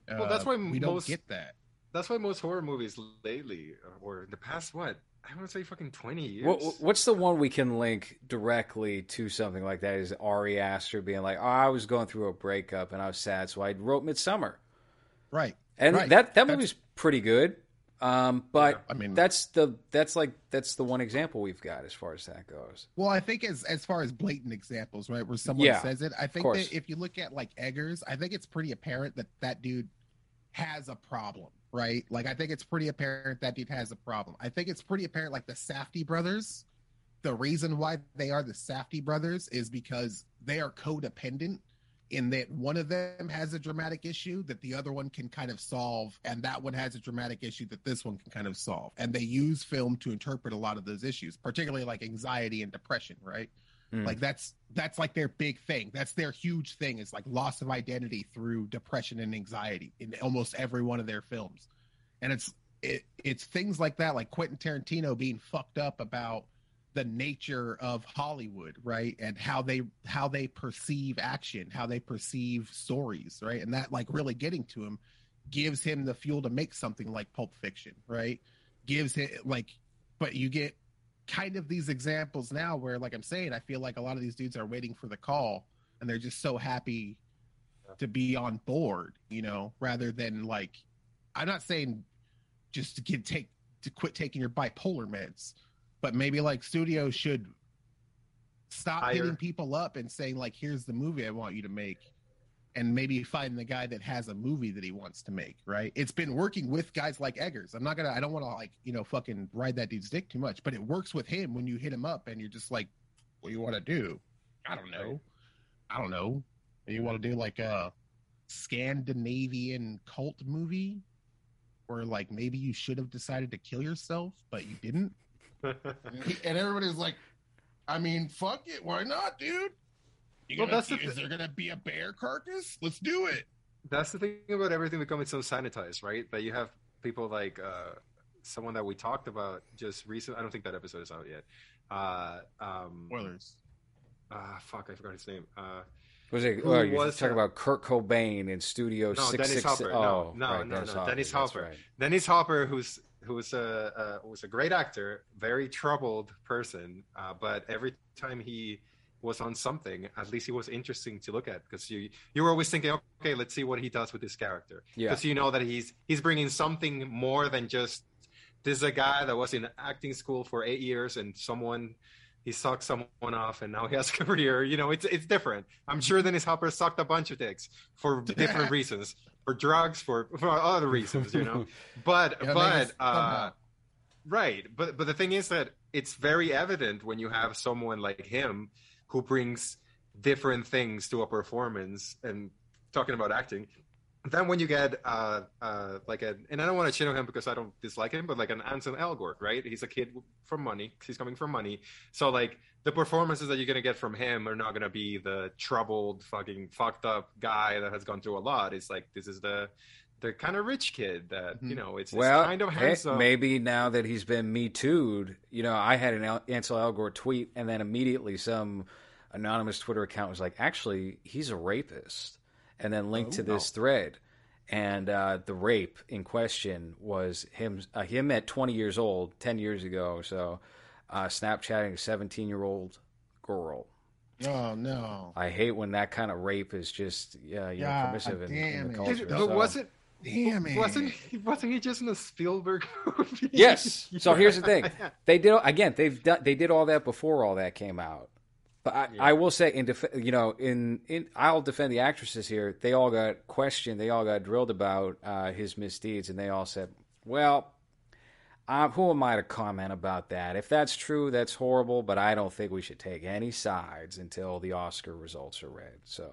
[SPEAKER 3] uh,
[SPEAKER 2] Well, that's why
[SPEAKER 3] we don't get that.
[SPEAKER 2] That's why most horror movies lately, or in the past, what I want to say, fucking twenty years.
[SPEAKER 1] What, what's the one we can link directly to something like that? Is Ari Aster being like, "Oh, I was going through a breakup and I was sad, so I wrote Midsommar,"
[SPEAKER 3] Right.
[SPEAKER 1] and
[SPEAKER 3] Right.
[SPEAKER 1] that that
[SPEAKER 3] That's-
[SPEAKER 1] movie's pretty good. Um, but
[SPEAKER 3] I mean,
[SPEAKER 1] that's the that's like that's the one example we've got as far as that goes.
[SPEAKER 3] Well, I think as as far as blatant examples, right, where someone
[SPEAKER 1] Yeah,
[SPEAKER 3] says it, I think that if you look at like Eggers, I think it's pretty apparent that that dude has a problem, right? Like, I think it's pretty apparent that dude has a problem. I think it's pretty apparent, like the Safdie brothers. The reason why they are the Safdie brothers is because they are codependent in that one of them has a dramatic issue that the other one can kind of solve, and that one has a dramatic issue that this one can kind of solve. And they use film to interpret a lot of those issues, particularly like anxiety and depression, right?
[SPEAKER 1] Hmm.
[SPEAKER 3] Like that's that's like their big thing. That's their huge thing is like loss of identity through depression and anxiety in almost every one of their films. And it's it, it's things like that, like Quentin Tarantino being fucked up about the nature of Hollywood, right? And how they how they perceive action, how they perceive stories, right? And that like really getting to him gives him the fuel to make something like Pulp Fiction, right? Gives it like but you get kind of these examples now where like I'm saying, I feel like a lot of these dudes are waiting for the call and they're just so happy to be on board, you know, rather than like I'm not saying just to get take to quit taking your bipolar meds, but maybe like studios should stop
[SPEAKER 2] Hire.
[SPEAKER 3] hitting people up and saying like here's the movie I want you to make and maybe find the guy that has a movie that he wants to make, right? It's been working with guys like Eggers. I'm not gonna I don't wanna like, you know, fucking ride that dude's dick too much, but it works with him when you hit him up and you're just like, What do you wanna do? I don't know. I don't know. You wanna do like a Scandinavian cult movie? Where like maybe you should have decided to kill yourself, but you didn't? and everybody's like, I mean, fuck it, why not, dude? You
[SPEAKER 2] Well,
[SPEAKER 3] gonna-
[SPEAKER 2] that's the
[SPEAKER 3] is
[SPEAKER 2] thi-
[SPEAKER 3] there gonna be a bear carcass? Let's do it.
[SPEAKER 2] That's the thing about everything becoming so sanitized, right? That you have people like uh, someone that we talked about just recently. I don't think that episode is out yet. Uh, um,
[SPEAKER 3] Spoilers.
[SPEAKER 2] uh, fuck, I forgot his name. Uh,
[SPEAKER 1] Was it?
[SPEAKER 2] Who
[SPEAKER 1] Oh, you're
[SPEAKER 2] was
[SPEAKER 1] talking about Kurt Cobain in Studio
[SPEAKER 2] No,
[SPEAKER 1] Six
[SPEAKER 2] Dennis Hopper.
[SPEAKER 1] Oh,
[SPEAKER 2] No, no,
[SPEAKER 1] right,
[SPEAKER 2] no,
[SPEAKER 1] Dennis
[SPEAKER 2] no,
[SPEAKER 1] Hopper.
[SPEAKER 2] Dennis Hopper.
[SPEAKER 1] right.
[SPEAKER 2] Dennis Hopper, who's who's a uh, was a great actor, very troubled person, uh, but every time he was on something, at least he was interesting to look at because you you were always thinking, okay, let's see what he does with this character,
[SPEAKER 1] Yeah.
[SPEAKER 2] because you know that he's he's bringing something more than just this is a guy that was in acting school for eight years and someone he sucked someone off and now he has a career. You know, it's it's different. I'm sure Dennis Hopper sucked a bunch of dicks for different reasons, for drugs, for for other reasons. You know, but
[SPEAKER 3] Yeah,
[SPEAKER 2] but uh, right. But but the thing is that it's very evident when you have someone like him who brings different things to a performance and talking about acting then when you get uh uh like a and I don't want to shit on him because I don't dislike him, but like an Ansel Elgort, right? He's a kid from money. He's coming from money. So like the performances that you're gonna get from him are not gonna be the troubled, fucking fucked up guy that has gone through a lot. It's like this is the the kind of rich kid that you
[SPEAKER 3] Mhm.
[SPEAKER 2] know it's,
[SPEAKER 1] Well,
[SPEAKER 2] it's kind of
[SPEAKER 1] hey,
[SPEAKER 2] handsome.
[SPEAKER 1] maybe now that he's been Me Too'd, you know, I had an El- Ansel Elgort tweet, and then immediately some anonymous Twitter account was like, actually, he's a rapist, and then linked to
[SPEAKER 3] Oh.
[SPEAKER 1] this thread. And uh, the rape in question was him, uh, him at 20 years old, 10 years ago or so, uh, Snapchatting a 17 year old girl.
[SPEAKER 3] Oh no.
[SPEAKER 1] I hate when that kind of rape is just, yeah, you know,
[SPEAKER 3] God
[SPEAKER 1] permissive in, in
[SPEAKER 3] damn
[SPEAKER 1] the
[SPEAKER 3] it.
[SPEAKER 2] but
[SPEAKER 1] so-
[SPEAKER 2] wasn't
[SPEAKER 3] Damn it.
[SPEAKER 2] wasn't he, wasn't he just in a Spielberg movie?
[SPEAKER 1] Yes. So here's the thing. They did again. They've done. They did all that before all that came out. But I,
[SPEAKER 2] Yeah.
[SPEAKER 1] I will say, in def- you know, in in I'll defend the actresses here. They all got questioned. They all got drilled about uh, his misdeeds, and they all said, "Well, uh, who am I to comment about that? If that's true, that's horrible. But I don't think we should take any sides until the Oscar results are read." So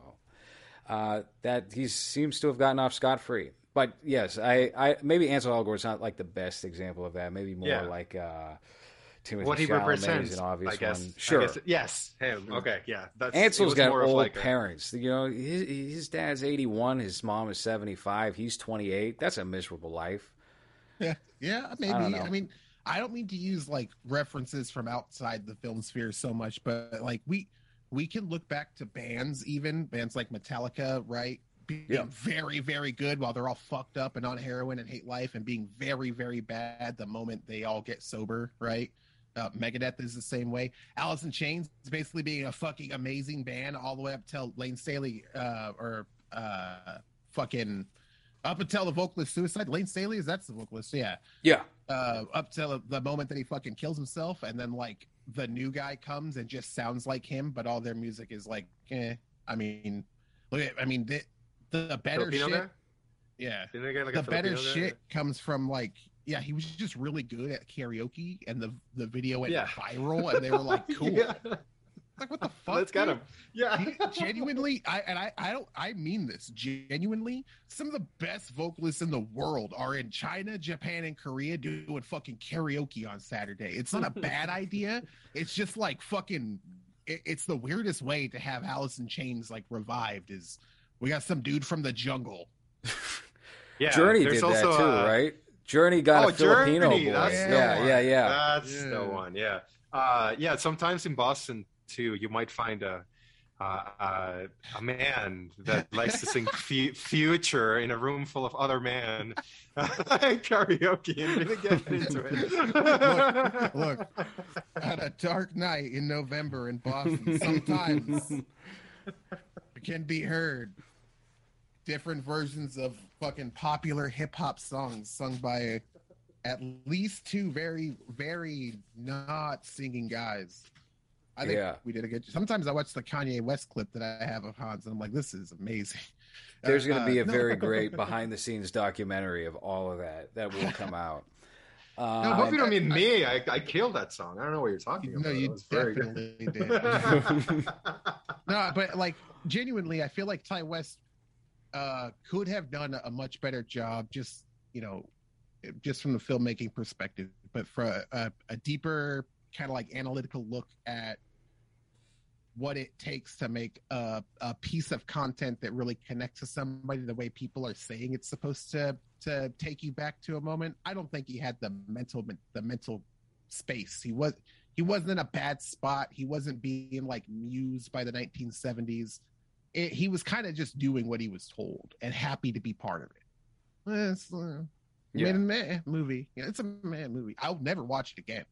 [SPEAKER 1] uh, that he seems to have gotten off scot free. But yes, I, I maybe Ansel Elgort's not like the best example of that. Maybe more
[SPEAKER 2] Yeah.
[SPEAKER 1] like uh, Timothy
[SPEAKER 2] what he
[SPEAKER 1] Chalamet
[SPEAKER 2] represents,
[SPEAKER 1] is an obvious
[SPEAKER 2] I guess.
[SPEAKER 1] one.
[SPEAKER 2] I
[SPEAKER 1] Sure,
[SPEAKER 2] guess- yes, him. Okay, yeah. That's it
[SPEAKER 1] Ansel's
[SPEAKER 2] was
[SPEAKER 1] got
[SPEAKER 2] more of
[SPEAKER 1] old
[SPEAKER 2] like a-
[SPEAKER 1] parents. You know, his, his dad's eighty one, his mom is seventy five. He's twenty eight. That's a miserable life.
[SPEAKER 3] Yeah, yeah, maybe.
[SPEAKER 1] I
[SPEAKER 3] I,
[SPEAKER 1] don't know.
[SPEAKER 3] mean, I don't mean to use like references from outside the film sphere so much, but like we we can look back to bands, even bands like Metallica, right? Being
[SPEAKER 1] Yeah.
[SPEAKER 3] very, very good while they're all fucked up and on heroin and hate life, and being very, very bad the moment they all get sober, right? Uh, Megadeth is the same way. Alice in Chains is basically being a fucking amazing band all the way up till Lane Staley uh, or uh, fucking up until the vocalist suicide. Lane Staley is that's the vocalist, yeah
[SPEAKER 1] Yeah,
[SPEAKER 3] uh, up till the moment that he fucking kills himself, and then like the new guy comes and just sounds like him, but all their music is like, eh. I mean, look at, I mean, the, the better
[SPEAKER 2] Filipino
[SPEAKER 3] shit,
[SPEAKER 2] guy?
[SPEAKER 3] yeah,
[SPEAKER 2] get like
[SPEAKER 3] the better
[SPEAKER 2] guy?
[SPEAKER 3] shit comes from like, yeah, he was just really good at karaoke, and the the video went
[SPEAKER 2] Yeah.
[SPEAKER 3] viral, and they were like, cool,
[SPEAKER 2] Yeah.
[SPEAKER 3] like what the fuck?
[SPEAKER 2] Let's get him. Yeah.
[SPEAKER 3] genuinely I and I I don't I mean this genuinely some of the best vocalists in the world are in China, Japan and Korea doing fucking karaoke on Saturday. It's not a bad idea. It's just like fucking it, it's the weirdest way to have Alice in Chains like revived is we got some dude from the jungle.
[SPEAKER 2] yeah.
[SPEAKER 1] Journey
[SPEAKER 2] there's
[SPEAKER 1] did that too,
[SPEAKER 2] uh,
[SPEAKER 1] right? Journey got
[SPEAKER 2] oh,
[SPEAKER 1] a Filipino
[SPEAKER 2] Journey,
[SPEAKER 1] boy.
[SPEAKER 2] That's
[SPEAKER 3] Yeah.
[SPEAKER 2] the
[SPEAKER 1] yeah,
[SPEAKER 2] one.
[SPEAKER 1] yeah, yeah.
[SPEAKER 2] That's the
[SPEAKER 3] Yeah.
[SPEAKER 2] one. Yeah. Uh, yeah. Sometimes in Boston too, you might find a uh, uh, a man that likes to sing fu- "Future" in a room full of other men karaoke and really get into it.
[SPEAKER 3] Look, At a dark night in November in Boston, sometimes it can be heard different versions of fucking popular hip hop songs sung by at least two very, very not singing guys. I think
[SPEAKER 1] Yeah.
[SPEAKER 3] we did a good. Sometimes I watch the Kanye West clip that I have of Hans, and I'm like, "This is amazing."
[SPEAKER 1] There's going
[SPEAKER 3] Uh,
[SPEAKER 1] to be a
[SPEAKER 3] no.
[SPEAKER 1] very great behind the scenes documentary of all of that that will come out.
[SPEAKER 2] No,
[SPEAKER 1] Uh,
[SPEAKER 2] hope you don't mean me. I, I killed that song. I don't know what you're talking about.
[SPEAKER 3] No, you
[SPEAKER 2] was very good.
[SPEAKER 3] definitely did. no, but like genuinely, I feel like Ti West uh, could have done a much better job. Just you know, just from the filmmaking perspective, but for a, a, deeper kind of like analytical look at what it takes to make a, a piece of content that really connects to somebody the way people are saying it's supposed to to take you back to a moment. I don't think he had the mental the mental space. He was he wasn't in a bad spot. He wasn't being like mused by the 1970s. It, he was kind of just doing what he was told and happy to be part of it. Eh, It's, uh,
[SPEAKER 1] Yeah.
[SPEAKER 3] made a meh movie. Yeah, it's a meh movie. I'll never watch it again.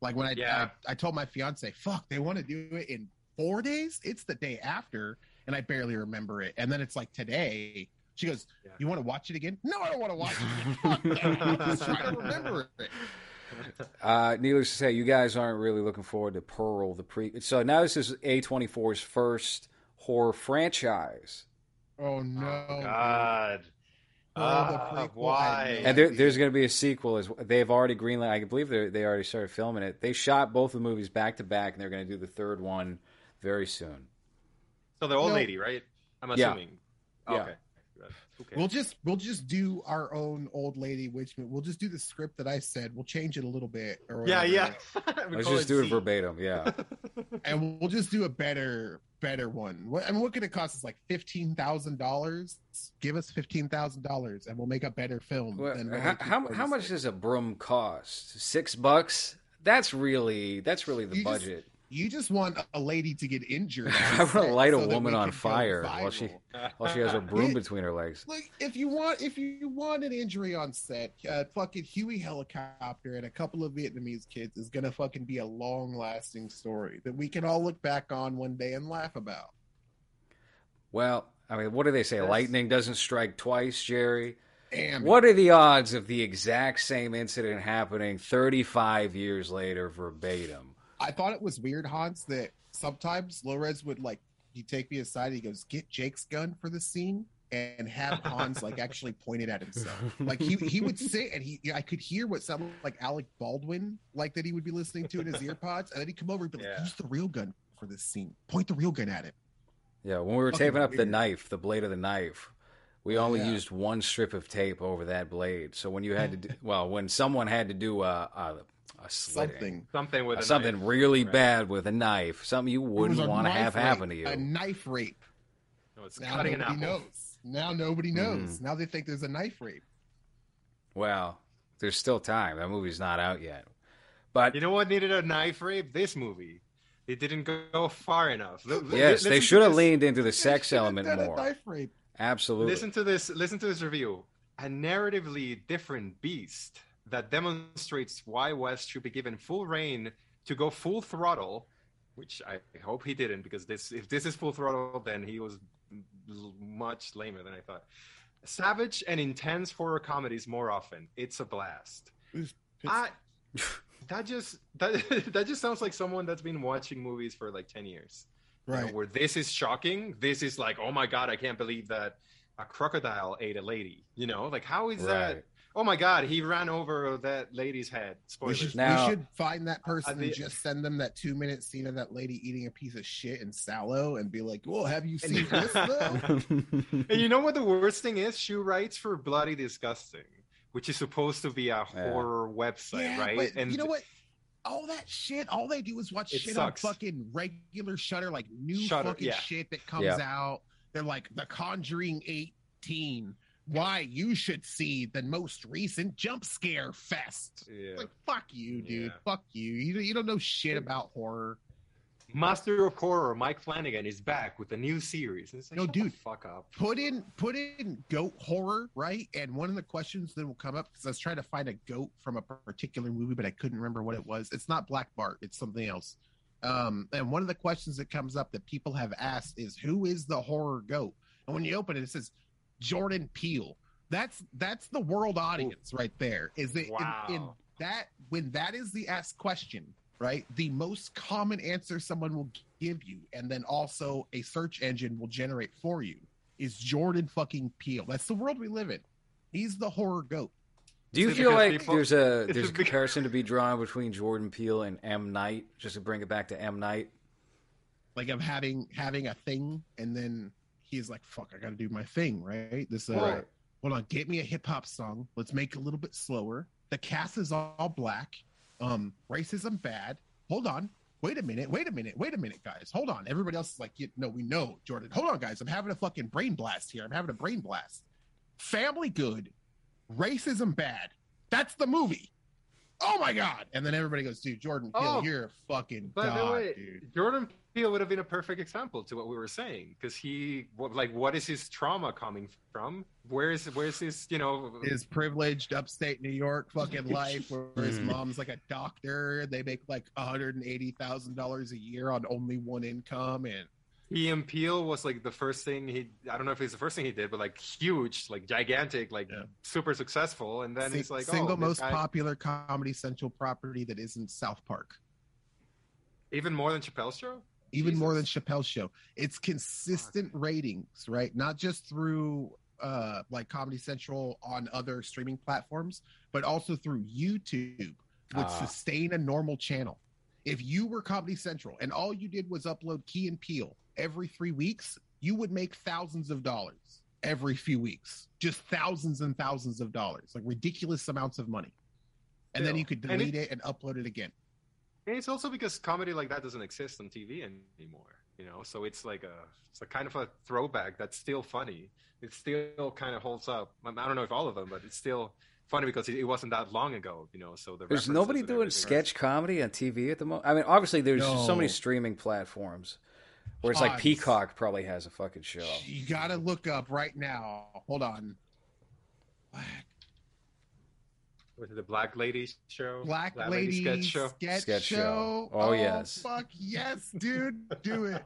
[SPEAKER 3] Like when I
[SPEAKER 2] Yeah.
[SPEAKER 3] I, I told my fiance, "Fuck, they want to do it in four days." It's the day after, and I barely remember it. And then it's like today. She goes,
[SPEAKER 2] Yeah.
[SPEAKER 3] "You want to watch it again?" No, I don't want to watch it. Fuck. I'm just trying to remember it.
[SPEAKER 1] Uh, needless to say, you guys aren't really looking forward to Pearl, the pre. So now this is A24's first horror franchise,
[SPEAKER 3] Oh no!
[SPEAKER 2] Oh, God.
[SPEAKER 3] Oh, the
[SPEAKER 2] ah,
[SPEAKER 3] prequel.
[SPEAKER 2] why?
[SPEAKER 1] and there, there's going to be a sequel. As they've already greenlit. I believe they they already started filming it. They shot both the movies back to back, and they're going to do the third one very soon.
[SPEAKER 2] So the old
[SPEAKER 3] No.
[SPEAKER 2] lady, right? I'm
[SPEAKER 1] Yeah.
[SPEAKER 2] assuming.
[SPEAKER 1] Yeah.
[SPEAKER 2] Okay. Okay.
[SPEAKER 3] We'll just we'll just do our own old lady witch. We'll just do the script that I said. We'll change it a little bit. Or
[SPEAKER 2] yeah, yeah. We
[SPEAKER 1] Let's
[SPEAKER 2] call
[SPEAKER 1] just do it verbatim. Yeah.
[SPEAKER 3] and we'll just do a better better one. What I mean, what could it cost us? Like fifteen thousand dollars. Give us fifteen thousand dollars, and we'll make a better film.
[SPEAKER 1] Well,
[SPEAKER 3] than
[SPEAKER 1] how, how, how much does a broom cost? Six bucks? That's really that's really the
[SPEAKER 3] You just-
[SPEAKER 1] budget.
[SPEAKER 3] You just want a lady to get injured.
[SPEAKER 1] I wanna light a
[SPEAKER 3] so
[SPEAKER 1] woman on fire while she- While she has her broom
[SPEAKER 3] It-
[SPEAKER 1] between her legs.
[SPEAKER 3] Like if you want if you want an injury on set, uh, fucking Huey helicopter and a couple of Vietnamese kids is gonna fucking be a long lasting story that we can all look back on one day and laugh about.
[SPEAKER 1] Well, I mean, what do they say?
[SPEAKER 2] Yes.
[SPEAKER 1] Lightning doesn't strike twice, Jerry.
[SPEAKER 3] And
[SPEAKER 1] What are the odds of the exact same incident happening 35 years later verbatim?
[SPEAKER 3] I thought it was weird, Hans, that sometimes Lores would like he take me aside. He goes, "Get Jake's gun for the scene," and have Hans like actually pointed at himself. Like he he would sit and he I could hear what sounded like Alec Baldwin like that he would be listening to in his earpods, and then he'd come over and be like,
[SPEAKER 2] Yeah.
[SPEAKER 3] "Use the real gun for this scene. Point the real gun at it."
[SPEAKER 1] Yeah, when we were
[SPEAKER 3] Fucking
[SPEAKER 1] taping up the knife, the blade of the knife, we only
[SPEAKER 3] Yeah.
[SPEAKER 1] used one strip of tape over that blade. So when you had to, do, well, when someone had to do a a, a slitting,
[SPEAKER 3] Something.
[SPEAKER 2] Something with a
[SPEAKER 1] something
[SPEAKER 2] knife.
[SPEAKER 1] really
[SPEAKER 2] Right.
[SPEAKER 1] bad with a knife, something you wouldn't want to have
[SPEAKER 3] rape.
[SPEAKER 1] happen to you.
[SPEAKER 3] A knife rape.
[SPEAKER 2] No, it's
[SPEAKER 3] Now
[SPEAKER 2] cutting an
[SPEAKER 3] nobody
[SPEAKER 2] apple.
[SPEAKER 3] knows. Now nobody
[SPEAKER 1] Mm-hmm.
[SPEAKER 3] knows. Now they think there's a knife rape.
[SPEAKER 1] Well, there's still time. That movie's not out yet. But
[SPEAKER 2] You know what needed a knife rape? This movie. They didn't go far enough. Li- li-
[SPEAKER 1] yes, they should have leaned into the sex
[SPEAKER 3] should've
[SPEAKER 1] element
[SPEAKER 3] done a
[SPEAKER 1] more.
[SPEAKER 3] Knife rape.
[SPEAKER 1] Absolutely.
[SPEAKER 2] Listen to this. Listen to this review. A narratively different beast that demonstrates why West should be given full reign to go full throttle, which I hope he didn't, because this if this is full throttle, then he was much lamer than I thought. Savage and intense horror comedies more often. It's a blast.
[SPEAKER 3] It's-
[SPEAKER 2] I, that just that that just sounds like someone that's been watching movies for like ten years. You know,
[SPEAKER 3] Right.
[SPEAKER 2] where this is shocking. This is like, oh my god, I can't believe that a crocodile ate a lady. You know, like how is that?
[SPEAKER 1] Right.
[SPEAKER 2] Oh my god, he ran over that lady's head.
[SPEAKER 3] We
[SPEAKER 2] Spoilers.
[SPEAKER 3] should,
[SPEAKER 1] Now-
[SPEAKER 3] we should find that person
[SPEAKER 2] Uh, the-
[SPEAKER 3] and just send them that two minute scene of that lady eating a piece of shit in Salò and be like, "Well, have you seen this though?"
[SPEAKER 2] and you know what the worst thing is? She writes for Bloody Disgusting, which is supposed to be a
[SPEAKER 1] Yeah.
[SPEAKER 2] horror website,
[SPEAKER 3] yeah,
[SPEAKER 2] right?
[SPEAKER 3] and you know what? All that shit, all they do is watch
[SPEAKER 2] It
[SPEAKER 3] shit
[SPEAKER 2] sucks.
[SPEAKER 3] on fucking regular Shudder, like new
[SPEAKER 2] Shudder,
[SPEAKER 3] fucking
[SPEAKER 2] yeah.
[SPEAKER 3] shit that comes
[SPEAKER 1] Yeah.
[SPEAKER 3] out. They're like The Conjuring 18. Why you should see the most recent jump scare fest.
[SPEAKER 2] Yeah.
[SPEAKER 3] Like fuck you, dude.
[SPEAKER 2] Yeah.
[SPEAKER 3] Fuck you. You you don't know shit about horror.
[SPEAKER 2] Master of Horror, Mike Flanagan is back with a new series. Like,
[SPEAKER 3] No, dude.
[SPEAKER 2] fuck up.
[SPEAKER 3] put in put in goat horror right and one of the questions that will come up because i was trying to find a goat from a particular movie but i couldn't remember what it was it's not black bart it's something else um and one of the questions that comes up that people have asked is who is the horror goat and when you open it it says jordan peele. That's that's the world audience right there. Is that in, in that when that is the asked question right the most common answer someone will give you and then also a search engine will generate for you is jordan fucking peele. That's the world we live in. He's the horror goat.
[SPEAKER 1] Do you feel like
[SPEAKER 2] people-
[SPEAKER 1] there's a there's a
[SPEAKER 2] because-
[SPEAKER 1] comparison to be drawn between Jordan Peele and M. Night, just to bring it back to M. Night?
[SPEAKER 3] like of having having a thing and then he's like fuck i gotta do my thing right? This uh
[SPEAKER 1] Right.
[SPEAKER 3] hold on get me a hip-hop song. Let's make it a little bit slower. The cast is all black. Um racism bad. Hold on. Wait a minute. Wait a minute. Wait a minute guys. Hold on. Everybody else is like yeah, no we know jordan. Hold on guys. I'm having a fucking brain blast here. I'm having a brain blast. Family good racism bad. That's the movie. Oh my god, and then everybody goes, dude, Jordan Peele,
[SPEAKER 2] Oh,
[SPEAKER 3] you're a fucking god,
[SPEAKER 2] way,
[SPEAKER 3] dude.
[SPEAKER 2] Jordan Peele would have been a perfect example to what we were saying because he, what, like, what is his trauma coming from? Where is, where's his, you know,
[SPEAKER 3] His privileged upstate New York fucking life, where his
[SPEAKER 1] Mhm.
[SPEAKER 3] mom's like a doctor, they make like hundred and eighty thousand dollars a year on only one income, and
[SPEAKER 2] Key and Peele was like the first thing he, I don't know if it's the first thing he did, but like huge, like gigantic, like
[SPEAKER 3] Yeah.
[SPEAKER 2] super successful. And then
[SPEAKER 3] si-
[SPEAKER 2] he's like,
[SPEAKER 3] single
[SPEAKER 2] oh,
[SPEAKER 3] most
[SPEAKER 2] guy-
[SPEAKER 3] popular Comedy Central property that isn't South Park.
[SPEAKER 2] even more than Chappelle's show.
[SPEAKER 3] Even more than Chappelle's show. It's consistent ratings, right? Not just through uh like Comedy Central on other streaming platforms, but also through YouTube would
[SPEAKER 1] Ah.
[SPEAKER 3] sustain a normal channel. If you were Comedy Central and all you did was upload Key and Peele every three weeks, you would make thousands of dollars every few weeks. Just thousands and thousands of dollars, like ridiculous amounts of money. And then you could
[SPEAKER 2] And
[SPEAKER 3] delete it and upload it again.
[SPEAKER 2] And it's also because comedy like that doesn't exist on TV anymore, you know. So it's like a, it's a kind of a throwback that's still funny. It still kind of holds up. I I don't know if all of them, but it's still funny because it, it wasn't that long ago, you know. So the
[SPEAKER 1] There's nobody doing
[SPEAKER 2] everything are-
[SPEAKER 1] sketch comedy on TV at the moment. I mean, obviously, there's so many streaming platforms where it's like Peacock probably has a fucking show.
[SPEAKER 3] You gotta look up right now. Hold on.
[SPEAKER 2] Was it the Black Lady show?
[SPEAKER 3] Black, Lady,
[SPEAKER 2] sketch show.
[SPEAKER 3] sketch,
[SPEAKER 1] Sketch
[SPEAKER 3] show.
[SPEAKER 1] show. Oh, yes.
[SPEAKER 3] Fuck yes, dude. Do it.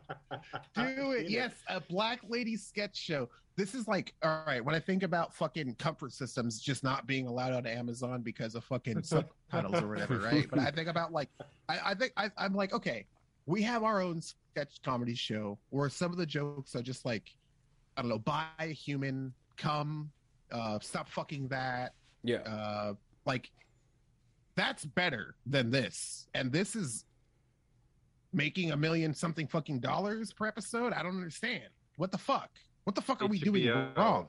[SPEAKER 3] Do it. Yes, a Black Lady sketch show. This is like, all right, when I think about fucking comfort systems just not being allowed on Amazon because of fucking subtitles or whatever, right? But I think about like, I, I think I, I'm like, okay, we have our own sketch comedy show where some of the jokes are just like, I don't know, buy a human, come, uh, stop fucking that,
[SPEAKER 1] Yeah.
[SPEAKER 3] uh like that's better than this and this is making a million something fucking dollars per episode i don't understand what the fuck what the fuck are we doing
[SPEAKER 2] HBO.
[SPEAKER 3] wrong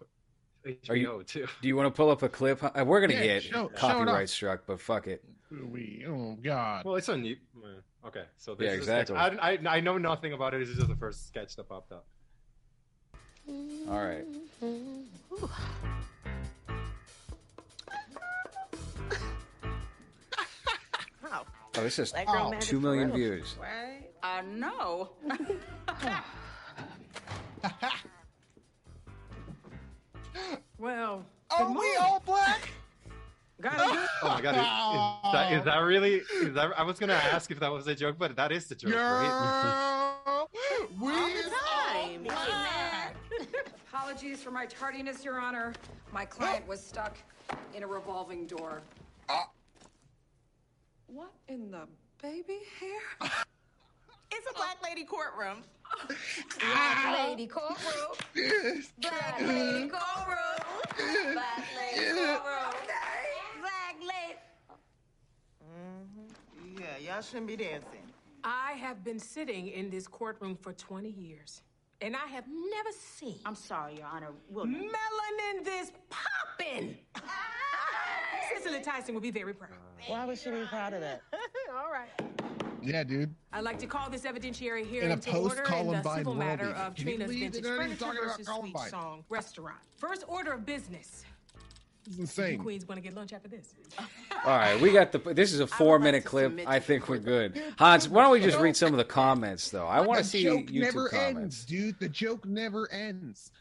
[SPEAKER 2] HBO
[SPEAKER 1] Are you-
[SPEAKER 2] too.
[SPEAKER 1] Do you want to pull up a clip? Uh, We're gonna
[SPEAKER 3] Yeah,
[SPEAKER 1] get
[SPEAKER 3] show- show
[SPEAKER 1] copyright
[SPEAKER 3] off.
[SPEAKER 1] struck, but fuck it.
[SPEAKER 3] we oh god
[SPEAKER 2] Well, it's on you. Okay, so this
[SPEAKER 1] Yeah, exactly.
[SPEAKER 2] sketch. I, I I know nothing about it. This is just the first sketch that popped up.
[SPEAKER 1] All right.
[SPEAKER 4] Wow.
[SPEAKER 1] Oh, this is
[SPEAKER 4] That girl
[SPEAKER 3] Oh,
[SPEAKER 4] magic
[SPEAKER 1] two million
[SPEAKER 4] for
[SPEAKER 1] views.
[SPEAKER 4] Right?
[SPEAKER 5] Uh, no.
[SPEAKER 4] Well,
[SPEAKER 3] are we all black
[SPEAKER 4] got it.
[SPEAKER 2] Oh my god, is, is that is that really? Is that? I was gonna ask if that was a joke, but that is the joke, right?
[SPEAKER 3] Girl, we
[SPEAKER 4] All
[SPEAKER 3] is
[SPEAKER 4] the
[SPEAKER 3] all
[SPEAKER 4] time.
[SPEAKER 3] black.
[SPEAKER 5] Apologies for my tardiness, Your Honor. My client was stuck in a revolving door.
[SPEAKER 3] Ah.
[SPEAKER 5] What in the baby hair?
[SPEAKER 4] It's a black lady courtroom.
[SPEAKER 5] Black lady courtroom. Yes. Black lady courtroom. Black lady courtroom.
[SPEAKER 4] Black lady. Mm-hmm. Yeah, y'all shouldn't be dancing.
[SPEAKER 6] I have been sitting in this courtroom for 20 years, and I have never seen
[SPEAKER 5] I'm sorry, Your Honor. We'll
[SPEAKER 6] melanin this popping. Cicely Tyson would be very proud.
[SPEAKER 4] Why would she be proud of that?
[SPEAKER 6] All right.
[SPEAKER 3] yeah dude
[SPEAKER 6] I'd like to call this evidentiary
[SPEAKER 3] In
[SPEAKER 6] hearing
[SPEAKER 3] a
[SPEAKER 6] to order in the
[SPEAKER 3] post-Columbine
[SPEAKER 6] civil matter
[SPEAKER 3] Eve.
[SPEAKER 6] of
[SPEAKER 3] Can you
[SPEAKER 6] Trina's
[SPEAKER 3] believe
[SPEAKER 6] Vintage
[SPEAKER 3] they're even
[SPEAKER 6] Furniture
[SPEAKER 3] talking about
[SPEAKER 6] versus Sweet Song Restaurant. First order of business.
[SPEAKER 3] it's
[SPEAKER 6] You
[SPEAKER 3] insane
[SPEAKER 6] queens want to get lunch after this.
[SPEAKER 1] All right, we got the. This is a four-minute
[SPEAKER 4] to
[SPEAKER 1] clip. I think we're good. Hans, why don't we just read some of the comments though? I want to see YouTube
[SPEAKER 3] never
[SPEAKER 1] comments.
[SPEAKER 3] ends, dude. The joke never ends.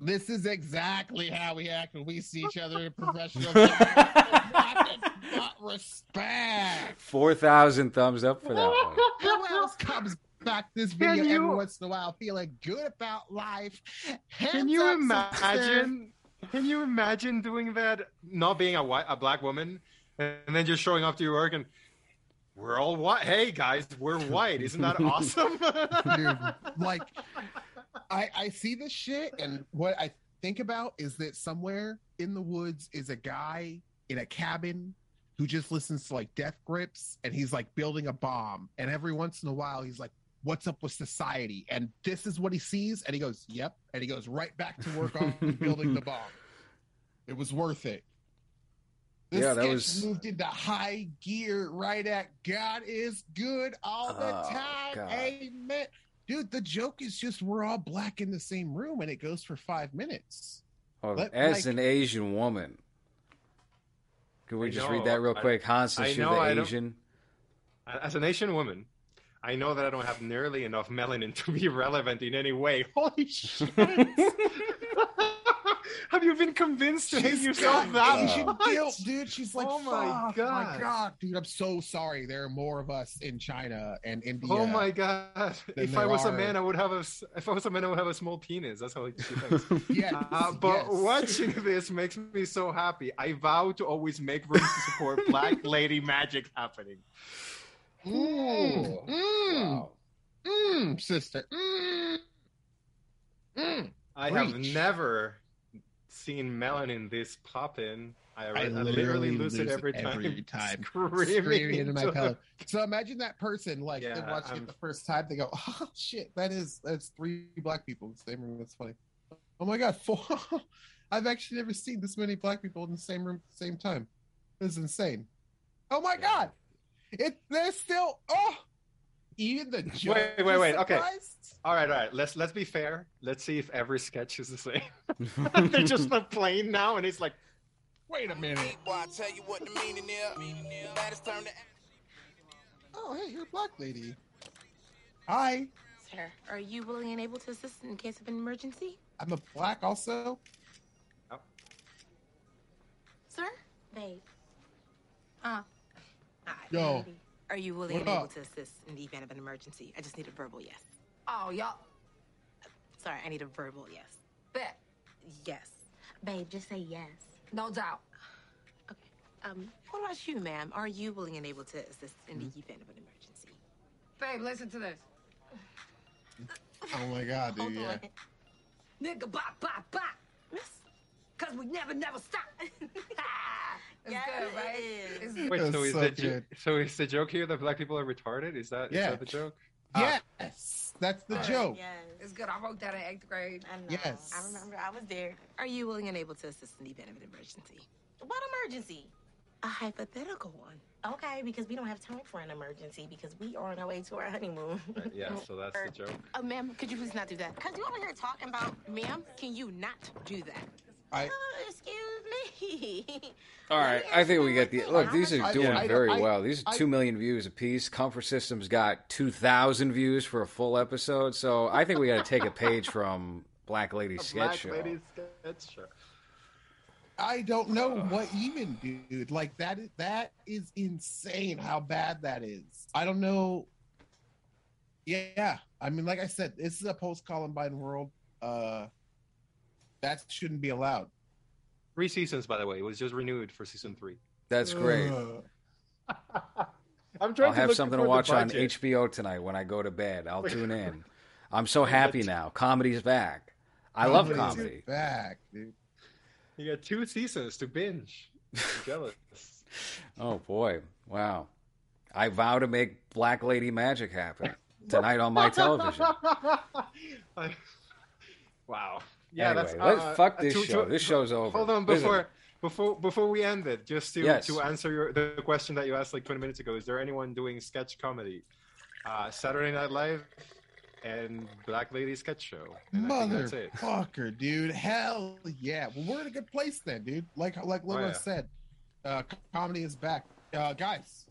[SPEAKER 3] The this is exactly how we act when we see each other in professional. not, not respect.
[SPEAKER 1] Four thousand thumbs up for that one.
[SPEAKER 3] Who else comes back this video
[SPEAKER 2] you-
[SPEAKER 3] every once in a while feeling good about life?
[SPEAKER 2] Can you
[SPEAKER 3] up, sister.
[SPEAKER 2] imagine? Can you imagine doing that? Not being a white, a black woman, and then just showing up to your work and we're all white. Hey guys, we're white. Isn't that awesome?
[SPEAKER 3] dude. Like, I I see this shit, and what I think about is that somewhere in the woods is a guy in a cabin who just listens to like death grips, and he's like building a bomb, and every once in a while he's like. What's up with society? And this is what he sees, and he goes, "Yep," and he goes right back to work on building the bomb. It was worth it. This
[SPEAKER 1] Yeah, that was-
[SPEAKER 3] moved into high gear right at God is good all the
[SPEAKER 1] Oh,
[SPEAKER 3] time.
[SPEAKER 1] God.
[SPEAKER 3] Amen. Dude, the joke is just we're all black in the same room and it goes for five minutes.
[SPEAKER 1] Oh,
[SPEAKER 3] Let-
[SPEAKER 1] as
[SPEAKER 3] like-
[SPEAKER 1] an Asian woman, Can we
[SPEAKER 2] I
[SPEAKER 1] just
[SPEAKER 2] know.
[SPEAKER 1] read that real quick? Hans, since
[SPEAKER 2] I
[SPEAKER 1] you're
[SPEAKER 2] know, I
[SPEAKER 1] the Asian.
[SPEAKER 2] As an Asian woman, I know that I don't have nearly enough melanin to be relevant in any way. Holy shit! have you been convinced to hate yourself that much?
[SPEAKER 3] guilt, dude. She's like,
[SPEAKER 2] Oh my
[SPEAKER 3] "Fuck,
[SPEAKER 2] God.
[SPEAKER 3] my god, dude. I'm so sorry. There are more of us in China and India.
[SPEAKER 2] Oh my god! If I was a man, I would have a. If I was a man, I would have a small penis. That's how she thinks.
[SPEAKER 3] Yes,
[SPEAKER 2] Uh, but
[SPEAKER 3] yes.
[SPEAKER 2] watching this makes me so happy. I vow to always make room to support Black Lady magic happening.
[SPEAKER 3] Mm, mm,
[SPEAKER 1] Wow.
[SPEAKER 3] mm, sister. Mm, mm.
[SPEAKER 2] I have never seen melanin this poppin. I,
[SPEAKER 3] I literally
[SPEAKER 2] literally lose, it every
[SPEAKER 3] it
[SPEAKER 2] time.
[SPEAKER 3] every time.
[SPEAKER 2] Screaming,
[SPEAKER 3] Screaming into my pillow. So imagine that person like
[SPEAKER 2] Yeah,
[SPEAKER 3] they're watching
[SPEAKER 2] I'm-
[SPEAKER 3] it the first time. They go, "Oh shit, that is that's three black people in the same room. That's funny." Oh my god, four. I've actually never seen this many black people in the same room at the same time. This is insane. Oh my
[SPEAKER 2] Yeah.
[SPEAKER 3] god, it they're still oh. Even the judge
[SPEAKER 2] Wait, wait,
[SPEAKER 3] is
[SPEAKER 2] wait, okay. All right, all right. Let's let's be fair. Let's see if every sketch is the same. They're just not playing now, and it's like,
[SPEAKER 3] Wait a minute.
[SPEAKER 7] Boy, I tell you what the meaning is. Baddest turn to
[SPEAKER 3] Oh, hey, you're a black lady. Hi,
[SPEAKER 8] Sir, are you willing and able to assist in case of an emergency?
[SPEAKER 3] I'm a black also.
[SPEAKER 8] Sir? Babe. Uh. Hi,
[SPEAKER 3] Yo.
[SPEAKER 8] baby. Are you willing
[SPEAKER 3] What
[SPEAKER 8] and able to assist in the event of an emergency? I just need a verbal yes.
[SPEAKER 5] Oh, y'all.
[SPEAKER 8] Sorry, I need a verbal yes.
[SPEAKER 5] Bet.
[SPEAKER 8] Yes. Babe, just say yes.
[SPEAKER 5] No doubt.
[SPEAKER 8] Okay. Um, what about you, ma'am? Are you willing and able to assist in the event of an emergency?
[SPEAKER 5] Babe, listen to this.
[SPEAKER 3] Oh my god, dude. Yeah.
[SPEAKER 5] Nigga, bop, bop, bop.
[SPEAKER 8] Miss?
[SPEAKER 5] Cause we never, never stop. it's
[SPEAKER 8] Yes,
[SPEAKER 5] good, right?
[SPEAKER 8] it is.
[SPEAKER 5] It's
[SPEAKER 2] wait,
[SPEAKER 3] That's
[SPEAKER 2] so is
[SPEAKER 3] so
[SPEAKER 2] the jo-
[SPEAKER 3] good.
[SPEAKER 2] so is the joke here that black people are retarded? Is that is
[SPEAKER 3] Yeah.
[SPEAKER 2] that the joke? Ah.
[SPEAKER 3] Yes, that's the
[SPEAKER 5] Alright.
[SPEAKER 3] joke.
[SPEAKER 8] Yes.
[SPEAKER 5] It's good. I wrote that in eighth grade.
[SPEAKER 8] I know.
[SPEAKER 3] Yes.
[SPEAKER 8] I remember I was there. Are you willing and able to assist in the event of an emergency? What emergency? A hypothetical one. Okay, because we don't have time for an emergency because we are on our way to our honeymoon.
[SPEAKER 2] Right, yeah, so that's the joke.
[SPEAKER 8] Oh, ma'am, could you please not do that? Because you over here talking about, ma'am, can you not do that?
[SPEAKER 3] I
[SPEAKER 8] Oh, excuse me.
[SPEAKER 1] All right, I think we get the look. These are doing
[SPEAKER 3] I-
[SPEAKER 1] very
[SPEAKER 3] I-
[SPEAKER 1] well. These are
[SPEAKER 3] I-
[SPEAKER 1] two million views apiece. Comfort Systems got two thousand views for a full episode, so I think we got to take a page from Black Lady
[SPEAKER 2] A
[SPEAKER 1] Sketch
[SPEAKER 2] black
[SPEAKER 1] Show.
[SPEAKER 2] lady sketch show.
[SPEAKER 3] I don't know what even, dude. Like that is that is insane how bad that is. I don't know. Yeah, I mean, like I said, this is a post Columbine world. Uh, that shouldn't be allowed.
[SPEAKER 2] Three seasons, by the way. It was just renewed for season three.
[SPEAKER 1] That's great.
[SPEAKER 3] Uh,
[SPEAKER 2] I'm trying
[SPEAKER 1] I'll
[SPEAKER 2] to
[SPEAKER 1] have something to watch on. HBO tonight when I go to bed. I'll tune in. I'm so happy now. Comedy's back. I love comedy.
[SPEAKER 3] Back, dude.
[SPEAKER 2] You got two seasons to binge. I'm jealous.
[SPEAKER 1] Oh boy, wow! I vow to make Black Lady magic happen tonight on my television.
[SPEAKER 2] Wow. Yeah,
[SPEAKER 1] anyway,
[SPEAKER 2] that's
[SPEAKER 1] let's
[SPEAKER 2] uh,
[SPEAKER 1] fuck
[SPEAKER 2] uh,
[SPEAKER 1] this
[SPEAKER 2] to-
[SPEAKER 1] show.
[SPEAKER 2] to-
[SPEAKER 1] this show's over.
[SPEAKER 2] Hold on,
[SPEAKER 1] Listen,
[SPEAKER 2] before before before we end it, just to
[SPEAKER 1] Yes.
[SPEAKER 2] to answer your the question that you asked like 20 minutes ago, is there anyone doing sketch comedy? Uh, Saturday Night Live and Black Lady Sketch Show. And I think that's it.
[SPEAKER 3] Motherfucker, dude. Hell yeah. Well, we're in a good place then, dude. Like like Lola
[SPEAKER 2] Oh, yeah.
[SPEAKER 3] said, uh, comedy is back. Uh, guys,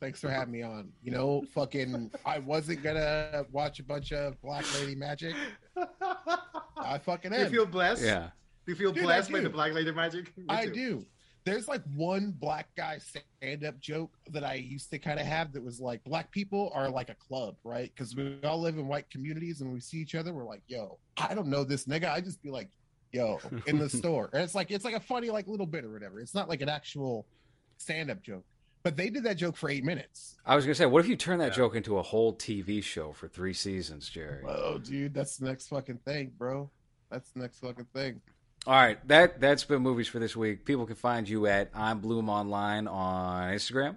[SPEAKER 3] thanks for having me on. You know, fucking, I wasn't gonna watch a bunch of Black Lady Magic. I fucking
[SPEAKER 2] Do you feel blessed?
[SPEAKER 1] Yeah,
[SPEAKER 2] Do you feel
[SPEAKER 3] Dude,
[SPEAKER 2] blessed by the Black Lady Magic?
[SPEAKER 3] I do. There's like one black guy stand up joke that I used to kind of have that was like black people are like a club, right? Because we all live in white communities and when we see each other, we're like, yo, I don't know this nigga. I just be like, yo, in the store. And it's like it's like a funny like little bit or whatever. It's not like an actual stand up joke. But they did that joke for eight minutes.
[SPEAKER 1] I was gonna say, what if you turn that
[SPEAKER 2] Yeah.
[SPEAKER 1] joke into a whole TV show for three seasons, Jerry?
[SPEAKER 3] Oh, dude, that's the next fucking thing, bro. That's the next fucking thing.
[SPEAKER 1] All right, that that's been movies for this week. People can find you at I'm Bloom Online on Instagram,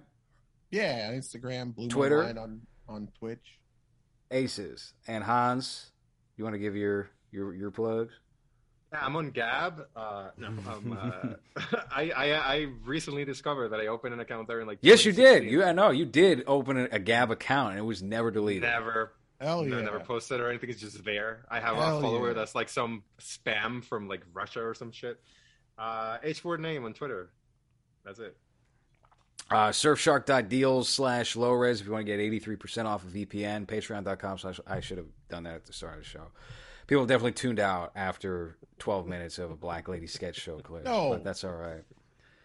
[SPEAKER 3] Yeah, Instagram, Blue
[SPEAKER 1] Twitter.
[SPEAKER 3] Online on on Twitch.
[SPEAKER 1] Aces, and Hans. You want to give your your your plugs?
[SPEAKER 2] Yeah, I'm on Gab. Uh, no, um, uh, I, I I recently discovered that I opened an account there in like.
[SPEAKER 1] Yes, you did. You I know you did open a, a Gab account, and it was never deleted.
[SPEAKER 2] never
[SPEAKER 3] Hell yeah.
[SPEAKER 2] never posted or anything. It's just there. I have
[SPEAKER 3] Hell
[SPEAKER 2] a follower
[SPEAKER 3] yeah.
[SPEAKER 2] that's like some spam from like Russia or some shit. Uh, H word name on Twitter. That's it.
[SPEAKER 1] Uh, surfshark.deals slash low res if you want to get 83% off of VPN. Patreon.com slash I should have done that at the start of the show. People definitely tuned out after 12 minutes of a Black Lady sketch show clip.
[SPEAKER 3] No.
[SPEAKER 1] But that's all right.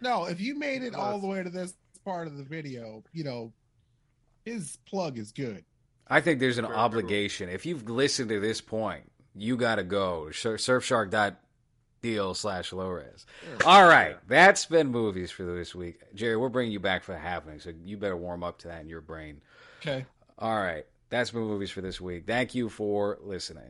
[SPEAKER 3] No, if you made it all the way to this part of the video, you know, his plug is good.
[SPEAKER 1] I think there's an obligation. If you've listened to this point, you got to go to surfshark.deal slash low res. All right. That's been movies for this week. Jerry, we're bringing you back for the happening, so you better warm up to that in your brain.
[SPEAKER 3] Okay.
[SPEAKER 1] All right. That's been movies for this week. Thank you for listening.